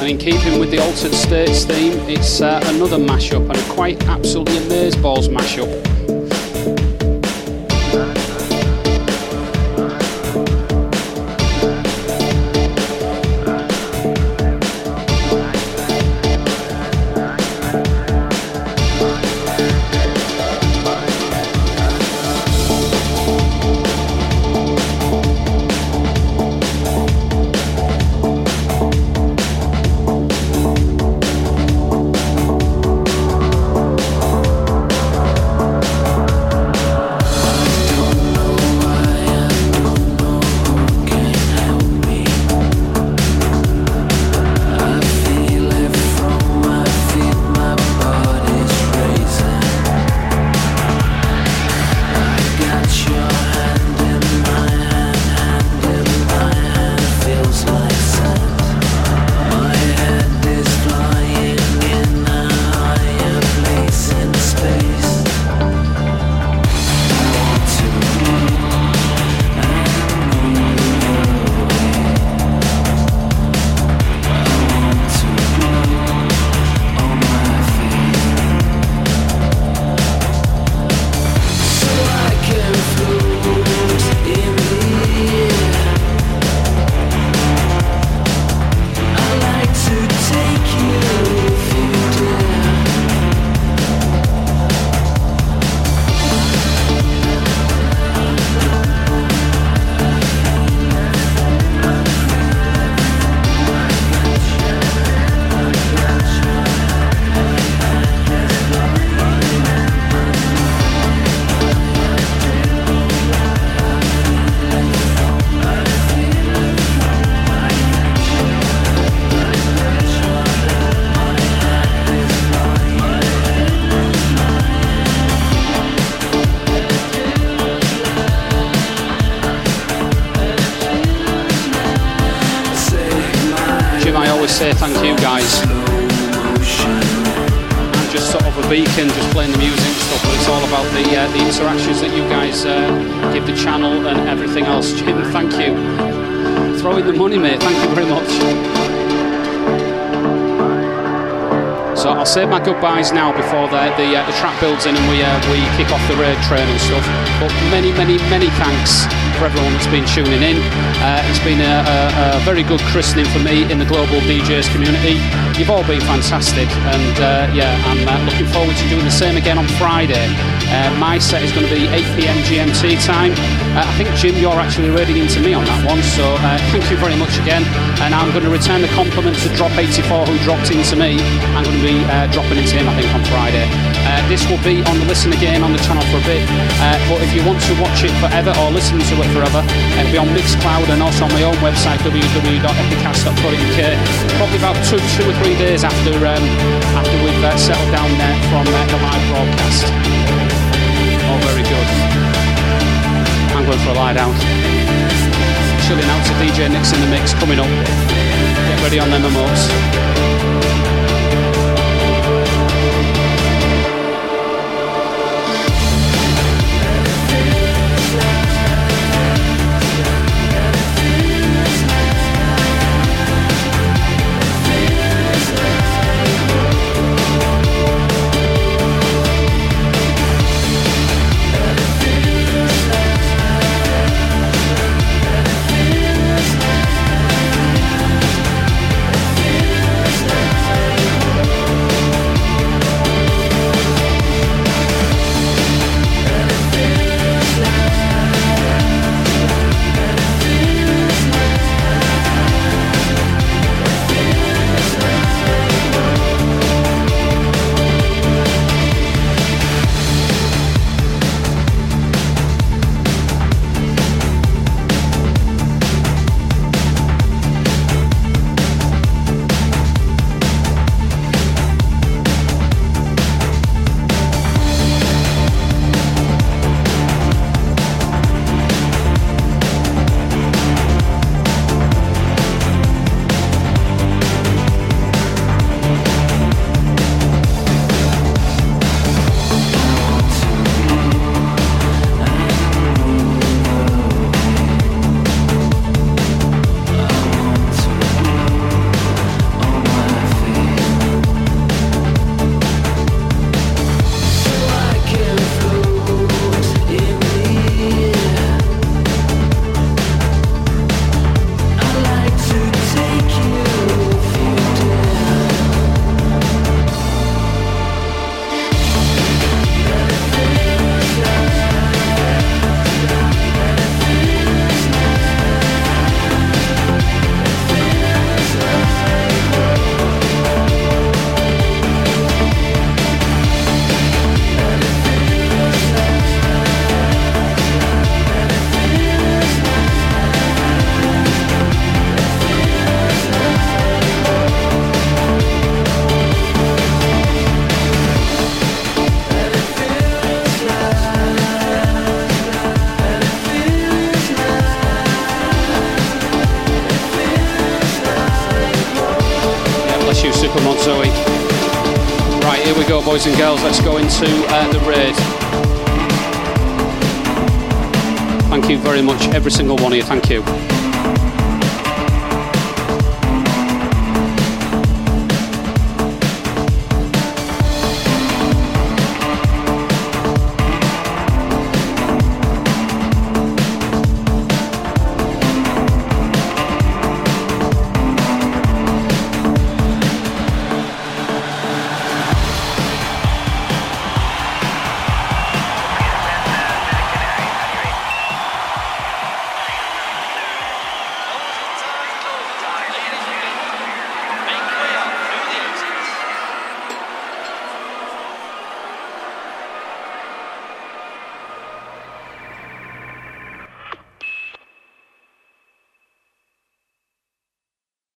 Speaker 6: And in keeping with the Altered States theme, it's uh, another mashup and a quite absolutely amazeballs mashup.
Speaker 10: Now before the the, uh, the track builds in and we uh, we kick off the raid train and stuff. But many, many, many thanks for everyone that's been tuning in. Uh, it's been a, a, a, very good christening for me in the global DJs community. You've all been fantastic, and uh, yeah, I'm uh, looking forward to doing the same again on Friday. Uh, my set is going to be 8 pm GMT time. Uh, I think Jim, you're actually reading into me on that one, so uh, [laughs] thank you very much again. And I'm going to return the compliment to Drop84 who dropped into me. I'm going to be dropping into him, I think, on Friday. this will be on the listen again on the channel for a bit, but if you want to watch it forever or listen to it forever, it'll be on Mixcloud and also on my own website www.epicast.co.uk. Probably about two, two or three days after um, after we've uh, settled down there from uh, the live broadcast. Oh, very good. I'm going for a lie down. Chilling out to DJ Nick's in the mix coming up. Get ready on them emotes. Boys and girls, let's go into uh, the raid. Thank you very much, every single one of you. Thank you.